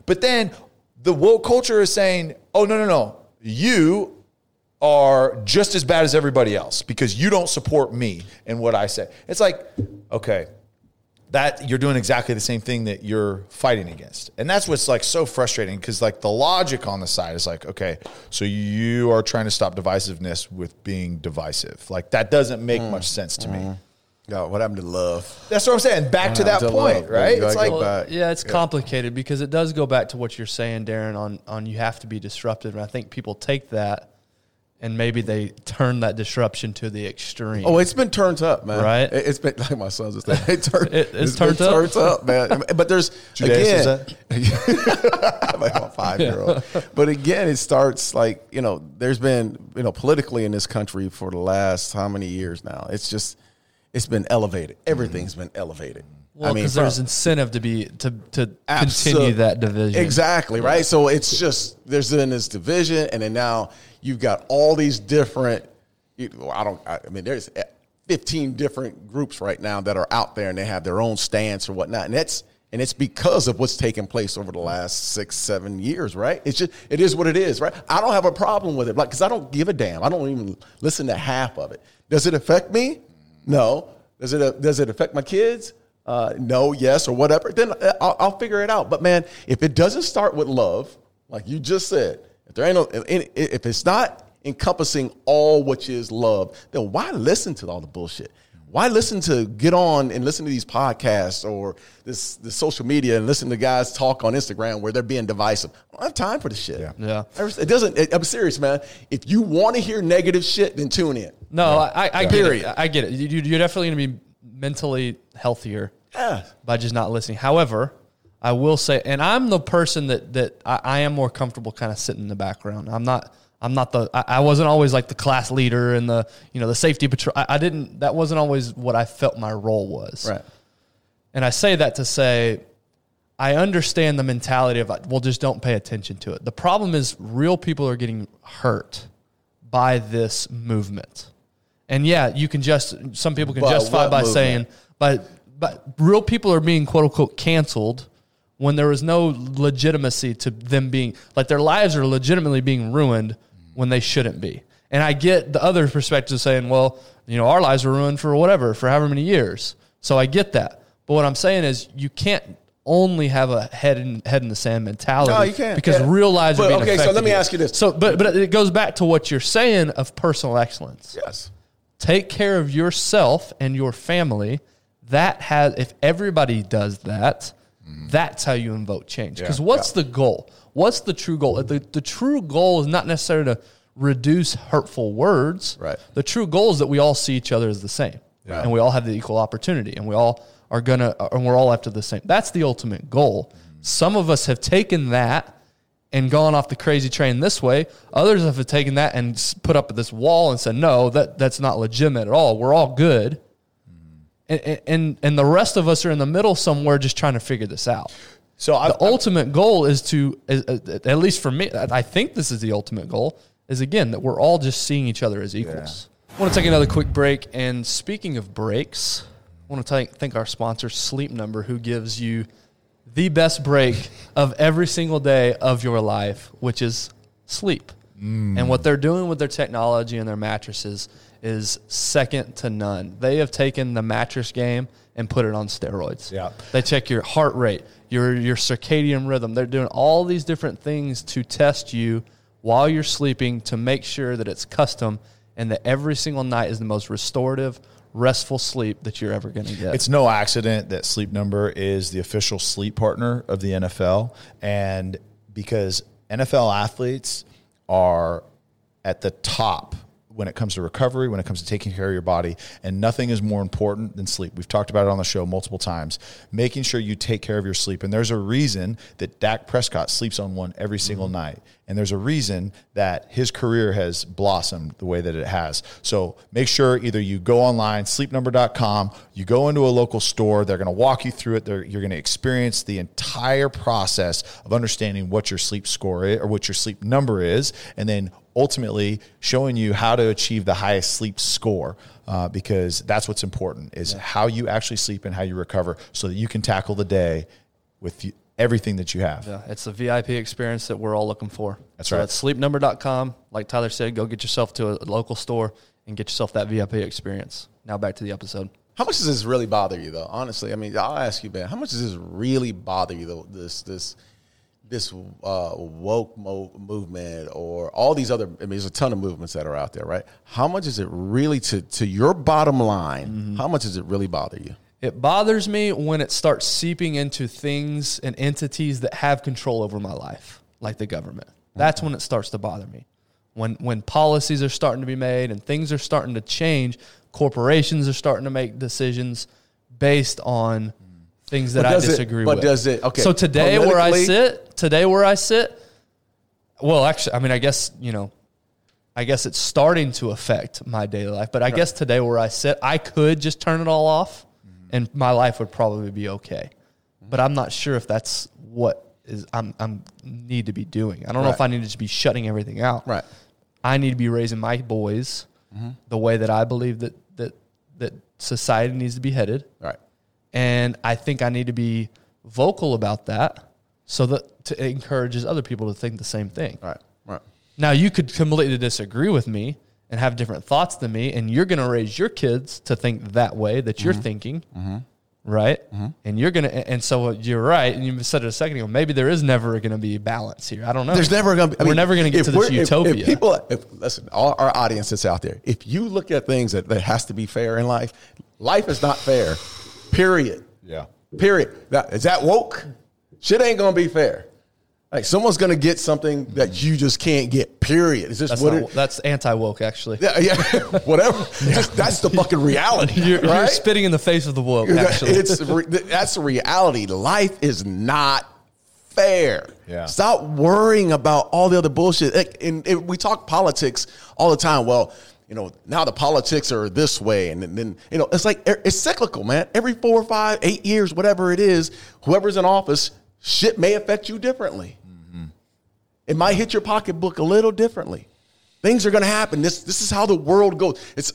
But then the woke culture is saying, "Oh no no no. You are just as bad as everybody else because you don't support me and what I say." It's like, okay, that you're doing exactly the same thing that you're fighting against. And that's what's like so frustrating because like the logic on the side is like, okay, so you are trying to stop divisiveness with being divisive. Like that doesn't make mm. much sense to me. Mm-hmm. Yeah, what happened to love? That's what I'm saying. Back to that to point, love, right? you like go back. yeah, it's complicated because it does go back to what you're saying, Darren. On on you have to be disruptive, and I think people take that and maybe they turn that disruption to the extreme. Oh, it's been turned up, man. Right? It- It's been like my son's just it turned, It- it's been turned up? It's turned up, man. But there's again, is like a five year old. But again, it starts like you know, there's been you know politically in this country for the last how many years now? It's just it's been elevated. Everything's mm-hmm. been elevated. Well, because from- there's incentive to be to to Absol- continue that division. Exactly, right? So it's just there's then this division, and then now you've got all these different. You, well, I don't. I, I mean, there's eh, 15 different groups right now that are out there, and they have their own stance or whatnot, and that's and it's because of what's taken place over the last six, seven years, right? It's just it is what it is, right? I don't have a problem with it, like because I don't give a damn. I don't even listen to half of it. Does it affect me? No. Does it does it affect my kids? Uh, no, yes, or whatever. Then uh, I'll, I'll figure it out. But man, if it doesn't start with love, like you just said, if there ain't no, if if it's not encompassing all which is love, then why listen to all the bullshit? Why listen to get on and listen to these podcasts or this this social media and listen to guys talk on Instagram where they're being divisive? I don't have time for this shit. Yeah. Yeah. It doesn't. It, I'm serious, man. If you want to hear negative shit, then tune in. No, I, I get Period. it. I get it. You, you're definitely going to be mentally healthier Yeah. by just not listening. However, I will say, and I'm the person that that I, I am more comfortable kind of sitting in the background. I'm not. I'm not the. I, I wasn't always like the class leader and the you know the safety patrol. I, I didn't. That wasn't always what I felt my role was. Right. And I say that to say, I understand the mentality of, well, just don't pay attention to it. The problem is, real people are getting hurt by this movement. And yeah, you can just, some people can By justify by movement? saying, but, but real people are being quote unquote canceled when there is no legitimacy to them being, like their lives are legitimately being ruined when they shouldn't be. And I get the other perspective of saying, well, you know, our lives were ruined for whatever, for however many years. So I get that. But what I'm saying is you can't only have a head in head in the sand mentality. No, you can't. Because Yeah. real lives are But, being okay, so let me ask you this. So but but it goes back to what you're saying of personal excellence. Yes. Take care of yourself and your family. That has if everybody does that, mm-hmm. that's how you invoke change. Because Yeah. what's the goal? What's the true goal? The, the true goal is not necessarily to reduce hurtful words. Right. The true goal is that we all see each other as the same. Yeah. And we all have the equal opportunity and we all are gonna uh, and we're all after the same. That's the ultimate goal. Mm-hmm. Some of us have taken that and gone off the crazy train this way. Others have taken that and put up this wall and said, "No, that that's not legitimate at all. We're all good." And, and and the rest of us are in the middle somewhere, just trying to figure this out. So The ultimate goal is to, is- uh, at least for me, I think this is the ultimate goal. Is again that we're all just seeing each other as equals. I want to take another quick break. And speaking of breaks, I want to thank, thank our sponsor, Sleep Number, who gives you the best break of every single day of your life, which is sleep. And what they're doing with their technology and their mattresses is second to none. They have taken the mattress game and put it on steroids. Yeah. They check your heart rate, your your circadian rhythm. They're doing all these different things to test you while you're sleeping to make sure that it's custom and that every single night is the most restorative, restful sleep that you're ever going to get. It's no accident that Sleep Number is the official sleep partner of the NFL. And because NFL athletes are at the top when it comes to recovery, when it comes to taking care of your body, and nothing is more important than sleep. We've talked about it on the show multiple times. Making sure you take care of your sleep. And there's a reason that Dak Prescott sleeps on one every single mm-hmm. night. And there's a reason that his career has blossomed the way that it has. So make sure either you go online, sleepnumber.com, you go into a local store, they're going to walk you through it. They're, you're going to experience the entire process of understanding what your sleep score is or what your sleep number is, and then ultimately showing you how to achieve the highest sleep score. Uh, because that's what's important is how you actually sleep and how you recover so that you can tackle the day with you, everything that you have. Yeah, it's the VIP experience that we're all looking for. That's so right. That's sleepnumber.com. Like Tyler said, go get yourself to a local store and get yourself that VIP experience. Now back to the episode. How much does this really bother you, though? Honestly, I mean, I'll ask you, Ben. How much does this really bother you, though? This this this uh, woke mo- movement or all these other. I mean, there's a ton of movements that are out there, right? How much is it really to to your bottom line? How much does it really bother you? It bothers me when it starts seeping into things and entities that have control over my life, like the government. That's when it starts to bother me. when when policies are starting to be made and things are starting to change, corporations are starting to make decisions based on things that I does it- disagree but with. But does it- okay, So today where I sit, today where I sit, well, actually, I mean, I guess you know, I guess it's starting to affect my daily life. But I guess today where I sit, I could just turn it all off. And my life would probably be okay. But I'm not sure if that's what is I'm I'm need to be doing. I don't know if I need to just be shutting everything out. Right. I need to be raising my boys mm-hmm. the way that I believe that that that society needs to be headed. Right. And I think I need to be vocal about that so that to it encourages other people to think the same thing. Right. Right. Now you could completely disagree with me and have different thoughts than me, and you're going to raise your kids to think that way that Mm-hmm. you're thinking, right? And you're going to, and so you're right, and you said it a second ago. Maybe there is never going to be balance here. I don't know. There's never going to be. I We're mean, never going to get to this we're- if- utopia. If, people, if, listen, all our audience that's out there, if you look at things that, that has to be fair in life, life is not fair. Period. Yeah. Period. Now, is that woke? Shit ain't gonna be fair. Like someone's gonna get something that you just can't get. Period. It's just that's what not, it. that's anti woke, actually. Yeah, yeah, whatever. Just, that's the fucking reality, You're, you're spitting in the face of the woke. Actually, it's that's the reality. Life is not fair. Yeah. Stop worrying about all the other bullshit. Like, and, and we talk politics all the time. Well, you know, now the politics are this way, and then, then you know, it's like it's cyclical, man. Every four or five, eight years, whatever it is, whoever's in office, shit may affect you differently. It might hit your pocketbook a little differently. Things are going to happen. This this is how the world goes. It's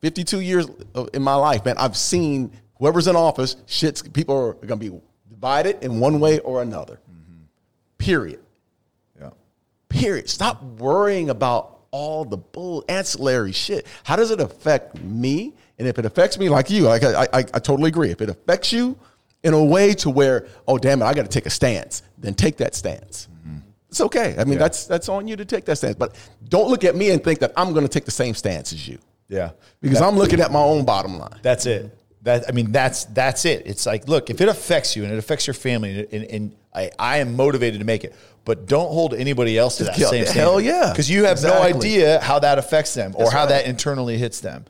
52 years in my life, man. I've seen whoever's in office, shit's people are going to be divided in one way or another. Mm-hmm. Period. Yeah. Period. Stop worrying about all the bull ancillary shit. How does it affect me? And if it affects me like you, like I, I, I totally agree. If it affects you in a way to where, oh damn it, I got to take a stance, then take that stance. It's okay. I mean, that's that's on you to take that stance. But don't look at me and think that I'm going to take the same stance as you Yeah. because I'm looking at my own bottom line. That's it. That I mean, that's that's it. It's like, look, if it affects you and it affects your family, and, and, I, I am motivated to make it, but don't hold anybody else to that Yeah, same hell standard. yeah. because you have no idea how that affects them or That's how right. that internally hits them.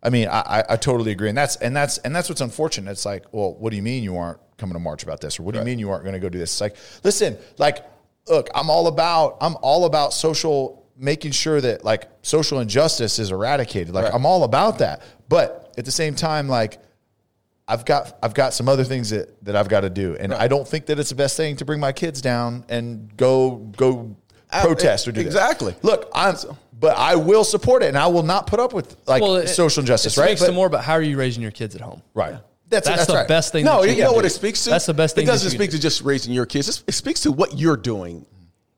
I mean, I, I, I totally agree, and that's and that's and that's what's unfortunate. It's like, well, what do you mean you aren't coming to march about this, or what do you mean you aren't going to go do this? It's like, listen, like, look, I'm all about I'm all about social making sure that like social injustice is eradicated. Like, Right. I'm all about that, but at the same time, like. I've got I've got some other things that, that I've got to do, and I don't think that it's the best thing to bring my kids down and go go Uh, protest or do that. exactly. Look, I'm, but I will support it, and I will not put up with like it- social injustice. It right? speaks But- to more about how are you raising your kids at home. right. That's, the right. best thing. No, that you, can know what do. it speaks to. That's the best thing. It doesn't you speak do. to just raising your kids. It speaks to what you're doing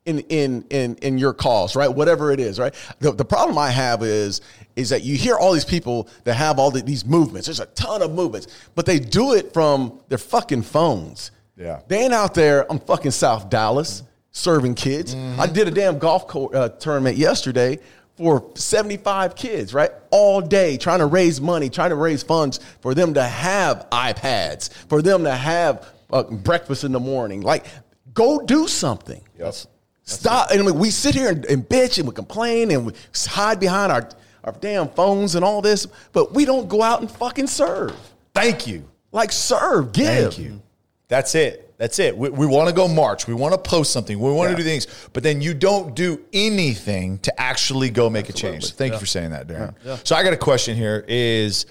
in in in in your cause, right? Whatever it is, right? The, the problem I have is is that you hear all these people that have all the, these movements. There's a ton of movements, but they do it from their fucking phones. Yeah. they ain't out there I'm fucking South Dallas serving kids. I did a damn golf co- uh, tournament yesterday for 75 kids, right? All day trying to raise money, trying to raise funds for them to have iPads, for them to have uh, breakfast in the morning. Like, go do something. Yes. Stop. And I mean, we sit here and, and bitch and we complain and we hide behind our, our damn phones and all this, but we don't go out and fucking serve. Thank you. Like, serve, give. Thank you. That's it. That's it. We, we want to go march. We want to post something. We want Yeah. to do things, but then you don't do anything to actually go make a change. Thank you for saying that, Darren. So I got a question here: Is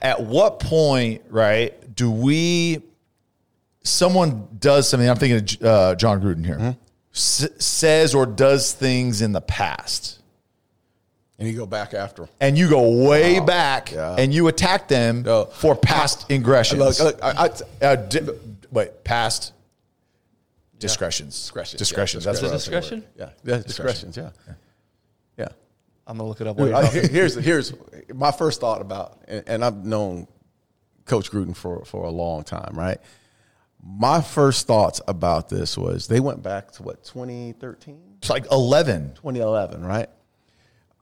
at what point, right? Do we? Someone does something. I'm thinking of uh, Jon Gruden here. Mm-hmm. S- says or does things in the past And you go back after them. and you go way back Yeah. and you attack them No. for past ingressions. Look, look, I, I, Uh, di- wait, past discretions. Discretions, Discretions. yeah, That's what discretion. yeah, yeah, discretions, yeah. Yeah. I'm gonna look it up. While Dude, I- here's here's my first thought about, and, and I've known Coach Gruden for for a long time, right? My first thoughts about this was they went back to what 2013, It's like 11. 2011, right?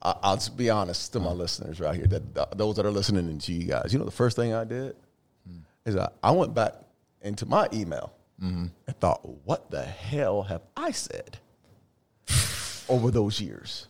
I, I'll just be honest to my uh-huh. listeners right here, that th- those that are listening and to you guys. You know, the first thing I did hmm. is I, I went back into my email mm-hmm. and thought, what the hell have I said? over those years?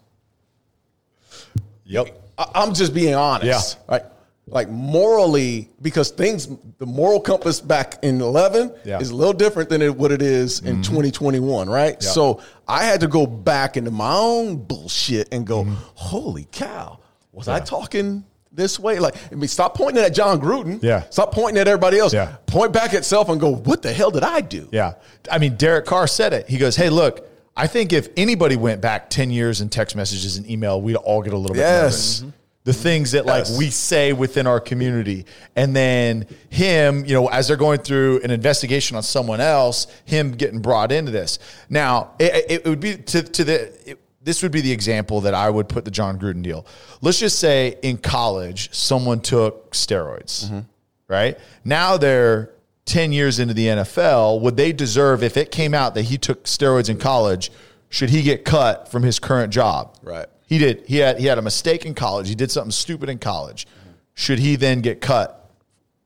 Yep. I, I'm just being honest. Right. Like morally, because things, the moral compass back in 11 Yeah. is a little different than it, what it is in mm-hmm. 2021, right? Yeah. So I had to go back into my own bullshit and go, mm-hmm. holy cow, was I talking this way? Like, I mean, stop pointing at Jon Gruden. Yeah. Stop pointing at everybody else. Yeah. Point back at self and go, what the hell did I do? Yeah. I mean, Derek Carr said it. He goes, Hey, look, I think if anybody went back 10 years in text messages and email, we'd all get a little bit Yes. nervous. The things that like Yes. we say within our community. And then him, you know, as they're going through an investigation on someone else, him getting brought into this. Now, it, it- would be to, to the, it, this would be the example that I would put the Jon Gruden deal. Let's just say in college, someone took steroids, mm-hmm. right? Now they're 10 years into the NFL. Would they deserve, if it came out that he took steroids in college, should he get cut from his current job? Right. He did. He had he had a mistake in college. He did something stupid in college. Should he then get cut?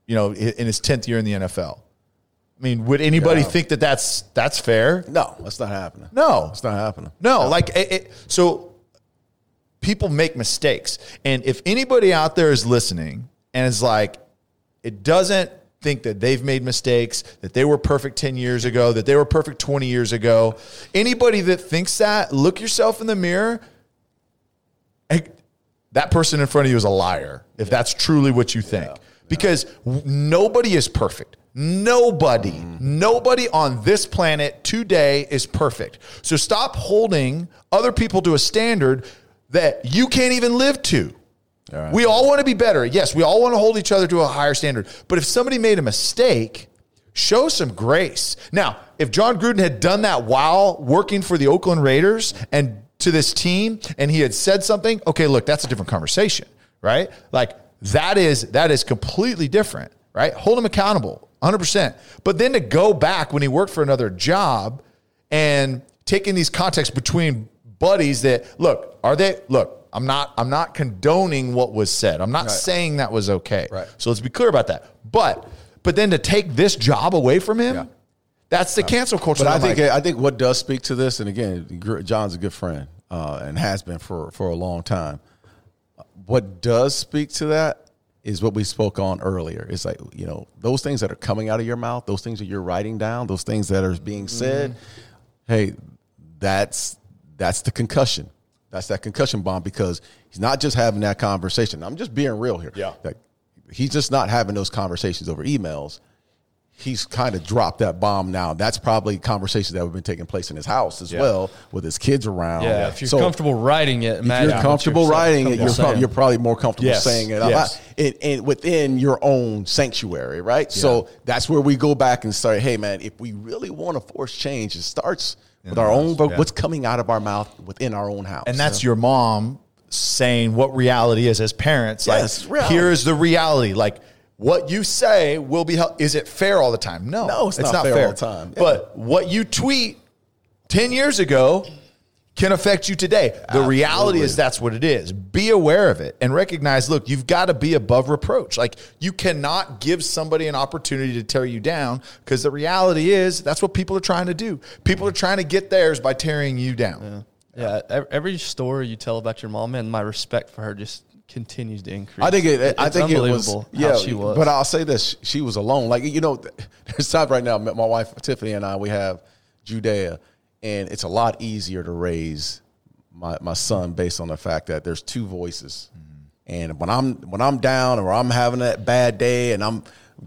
You know, in his tenth year in the NFL. I mean, would anybody Yeah. think that that's that's fair? No, that's not happening. No, It's not happening. no, like it, it- so people make mistakes. And if anybody out there is listening and is like, it doesn't think that they've made mistakes, that they were perfect 10 years ago, that they were perfect 20 years ago, anybody that thinks that, look yourself in the mirror. That person in front of you is a liar if that's truly what you think. Because w- nobody is perfect. Nobody, mm-hmm. nobody on this planet today is perfect. So stop holding other people to a standard that you can't even live to. We all want to be better. Yes, we all want to hold each other to a higher standard. But if somebody made a mistake, show some grace. Now, if Jon Gruden had done that while working for the Oakland Raiders and to this team and he had said something, okay, look, that's a different conversation, right? Like that is that is completely different, right? Hold him accountable 100%. But then to go back when he worked for another job and taking these contexts between buddies that look, are they look, I'm not I'm not condoning what was said. I'm not saying that was okay. Right. So let's be clear about that. But but then to take this job away from him, Yeah. That's the cancel culture. But I think like, I think what does speak to this, and again, Jon's a good friend uh, and has been for for a long time. What does speak to that is what we spoke on earlier. It's like you know those things that are coming out of your mouth, those things that you're writing down, those things that are being said. Hey, that's that's the concussion. That's that concussion bomb because he's not just having that conversation. I'm just being real here. Yeah. Like, he's just not having those conversations over emails he's kind of dropped that bomb now. That's probably conversations that have been taking place in his house as Yeah. well, with his kids around. Yeah, if you're So comfortable writing it, if imagine you're comfortable saying- writing it, you're, you're probably more comfortable Yes. saying it Yes. And, and within your own sanctuary, right? So that's where we go back and say, hey, man, if we really want to force change, it starts with our own, but yeah. what's coming out of our mouth within our own house. and that's your mom saying what reality is as parents. Yes, like, reality. here's the reality. Like, what you say will be held. Is it fair all the time? No, No, it's not fair all the time. Yeah. But what you tweet 10 years ago can affect you today. The reality is that's what it is. Be aware of it and recognize look, you've got to be above reproach. Like, you cannot give somebody an opportunity to tear you down because the reality is that's what people are trying to do. People are trying to get theirs by tearing you down. Yeah, ev- every story you tell about your mom, and my respect for her just continues to increase. I think it. I think it was. Yeah, how she was. but I'll say this: she was alone. Like you know, there's times right now. My wife Tiffany and I, we have Judea, and it's a lot easier to raise my my son based on the fact that there's two voices. Mm-hmm. And when I'm when I'm down or I'm having that bad day and I'm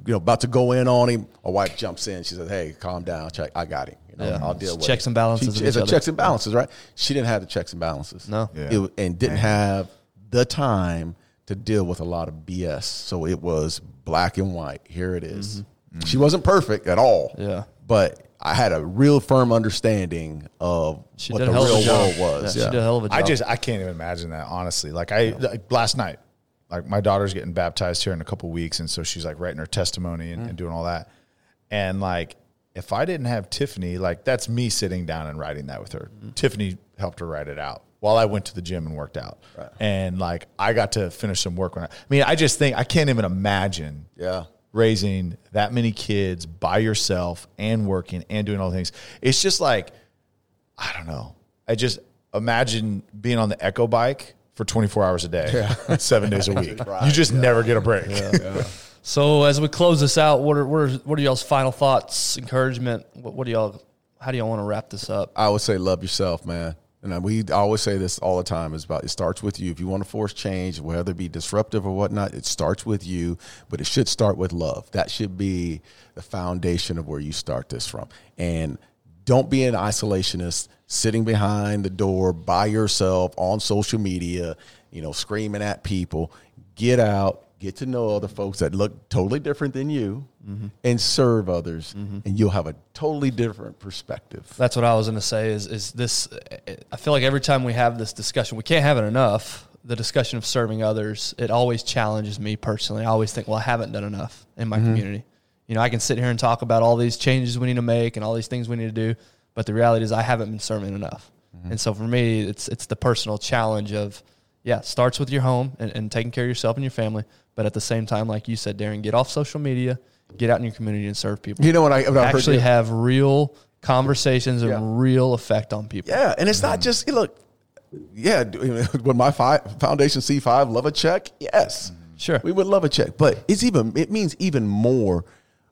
you know about to go in on him, my wife jumps in. She says, "Hey, calm down. Check. I got him. You know, Yeah. I'll deal It's with checks it." and balances She, it's each a other. checks and balances, right? She didn't have the checks and balances. No. Yeah. It and didn't have the time to deal with a lot of BS. So it was black and white. Here it is. Mm-hmm. Mm-hmm. She wasn't perfect at all. Mm-hmm. Yeah. But I had a real firm understanding of She what the a hell real job. world was. Yeah, She did a hell of a job. I just I can't even imagine that honestly. Like I like last night, like my daughter's getting baptized here in a couple weeks, and so she's like writing her testimony and, and mm. doing all that. And like if I didn't have Tiffany, like that's me sitting down and writing that with her. Mm-hmm. Tiffany helped her write it out while I went to the gym and worked out. And like I got to finish some work when I, I mean I just think I can't even imagine Yeah. raising that many kids by yourself and working and doing all the things. It's just like, I don't know. I just, imagine being on the Echo bike for 24 hours a day, seven days a week. You just never get a break. So as we close this out, what are what are, what are y'all's final thoughts, encouragement? What, what do y'all? How do y'all want to wrap this up? I would say love yourself, man. And we always say this all the time. Is about it starts with you. If you want to force change, whether it be disruptive or whatnot, it starts with you. But it should start with love. That should be the foundation of where you start this from. And don't be an isolationist, sitting behind the door by yourself on social media, you know, screaming at people. Get out, get to know other folks that look totally different than you, and serve others, and you'll have a totally different perspective. That's what I was going to say. Is is this? I feel like every time we have this discussion, we can't have it enough. The discussion of serving others, it always challenges me personally. I always think, well, I haven't done enough in my mm-hmm. community. You know, I can sit here and talk about all these changes we need to make and all these things we need to do, but the reality is, I haven't been serving enough. Mm-hmm. And so for me, it's it's the personal challenge of, yeah, starts with your home and, and taking care of yourself and your family, but at the same time, like you said, Darren, get off social media, get out in your community and serve people You know what I what I've heard actually have real conversations and Yeah. real effect on people. Yeah, and it's not mm. just look. Yeah, do- when my fi- foundation C five love a check, yes, mm. Sure. we would love a check. But it's even it means even more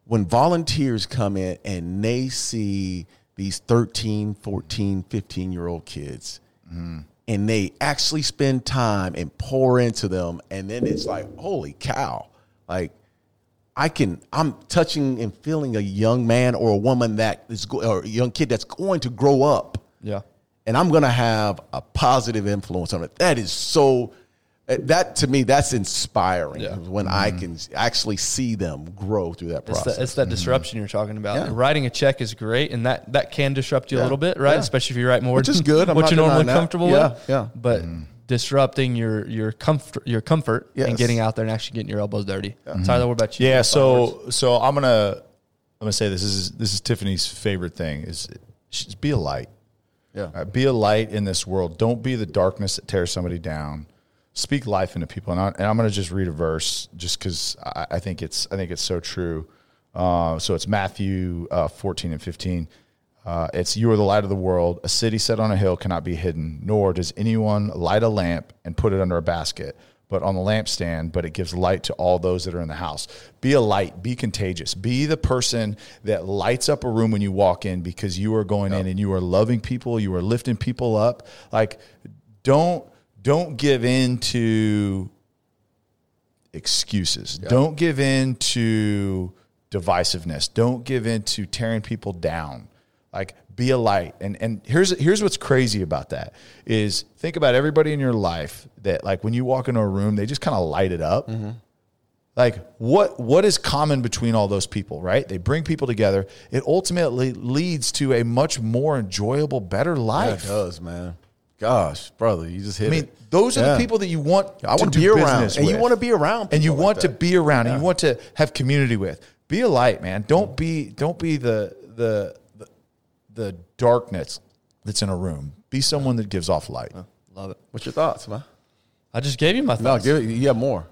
when volunteers come in and they see these 13, 14, 15 year old kids, mm. And they actually spend time and pour into them, and then it's like, holy cow, like. I can I'm touching and feeling a young man or a woman that is go, or a young kid that's going to grow up Yeah. and I'm going to have a positive influence on it. That is so Uh, that to me that's inspiring Yeah. when I mm-hmm. can actually see them grow through that It's, process. the, it's that mm-hmm. disruption you're talking about. Yeah. Writing a check is great, and that, that can disrupt you a little bit, right? Yeah. Especially if you write more, Which is good. I'm what you're normally denying that. comfortable Yeah, with. yeah. But mm-hmm. disrupting your your comfort, your comfort, and getting out there and actually getting your elbows dirty. Tyler, what about you? Yeah, Final words? so so I'm gonna I'm gonna say this. This is this is Tiffany's favorite thing is just be a light. Yeah. Uh, be a light in this world. Don't be the darkness that tears somebody down. Speak life into people, and, I, and I'm going to just read a verse just because I, I think it's I think it's so true. Uh, so it's Matthew uh, 14 and 15. Uh, it's you are the light of the world. A city set on a hill cannot be hidden, nor does anyone light a lamp and put it under a basket, but on the lampstand. But it gives light to all those that are in the house. Be a light. Be contagious. Be the person that lights up a room when you walk in because you are going in and you are loving people. You are lifting people up. Like don't don't give in to excuses. Don't give in to divisiveness. Don't give in to tearing people down. Like be a light. And and here's here's what's crazy about that is think about everybody in your life that like when you walk into a room, they just kind of light it up. Mm-hmm. Like what what is common between all those people, right? They bring people together. It ultimately leads to a much more enjoyable, better Yeah, it does, man. Gosh, brother, you just hit me. I mean, it. those are Yeah. the people that you want. I want to do be around, business and you want to be around, and you like want to be around, and you want to have community with. Be a light, man. Don't be don't be the the the, the darkness that's in a room. Be someone that gives off light. love it. What's your thoughts, man? I just gave you my thoughts. No, give it. You have more.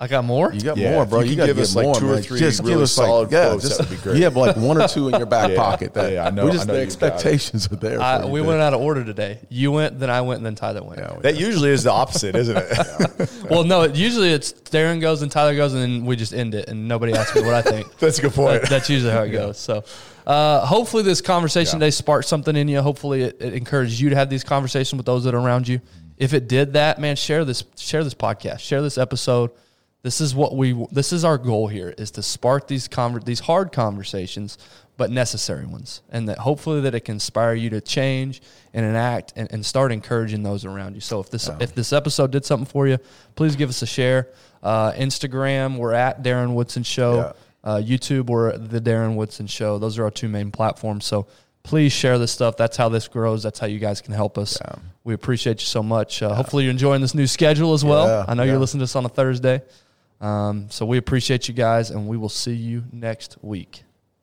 I got more. You got Yeah, more, if bro. you You, can got to give give us, like, more, two or man. three Just give really us like, solid yeah, quotes, just, that would be great. You have like one or two in your back Yeah. pocket. That Yeah, I know- We I just know the you got it. expectations are there. I, for you, we dude. went out of order today. You went, then I went, and then Tyler went. Yeah, That usually is the opposite, isn't it? Well, no, it, usually it's Darren goes and Tyler goes, and then we just end it, and nobody asks me what I think. That's a good point. That- that's usually how it goes. So, uh, hopefully, this conversation today sparked something in you. Hopefully, it, it encouraged you to have these conversations with those that are around you. If it did that, man, share this. Share this podcast. Share this episode. This is what we. This is our goal here: is to spark these conver- these hard conversations, but necessary ones, and that hopefully that it can inspire you to change and enact and, and start encouraging those around you. So if this if this episode did something for you, please give us a share. Uh, Instagram, we're at Darren Woodson Show. Yeah. Uh, YouTube or the Darren Woodson Show. Those are our two main platforms. So please share this stuff. That's how this grows. That's how you guys can help us. We appreciate you so much. Uh, Hopefully, you're enjoying this new schedule as well. Yeah, I know yeah. you're listening to this on a Thursday. Um, so we appreciate you guys, and we will see you next week.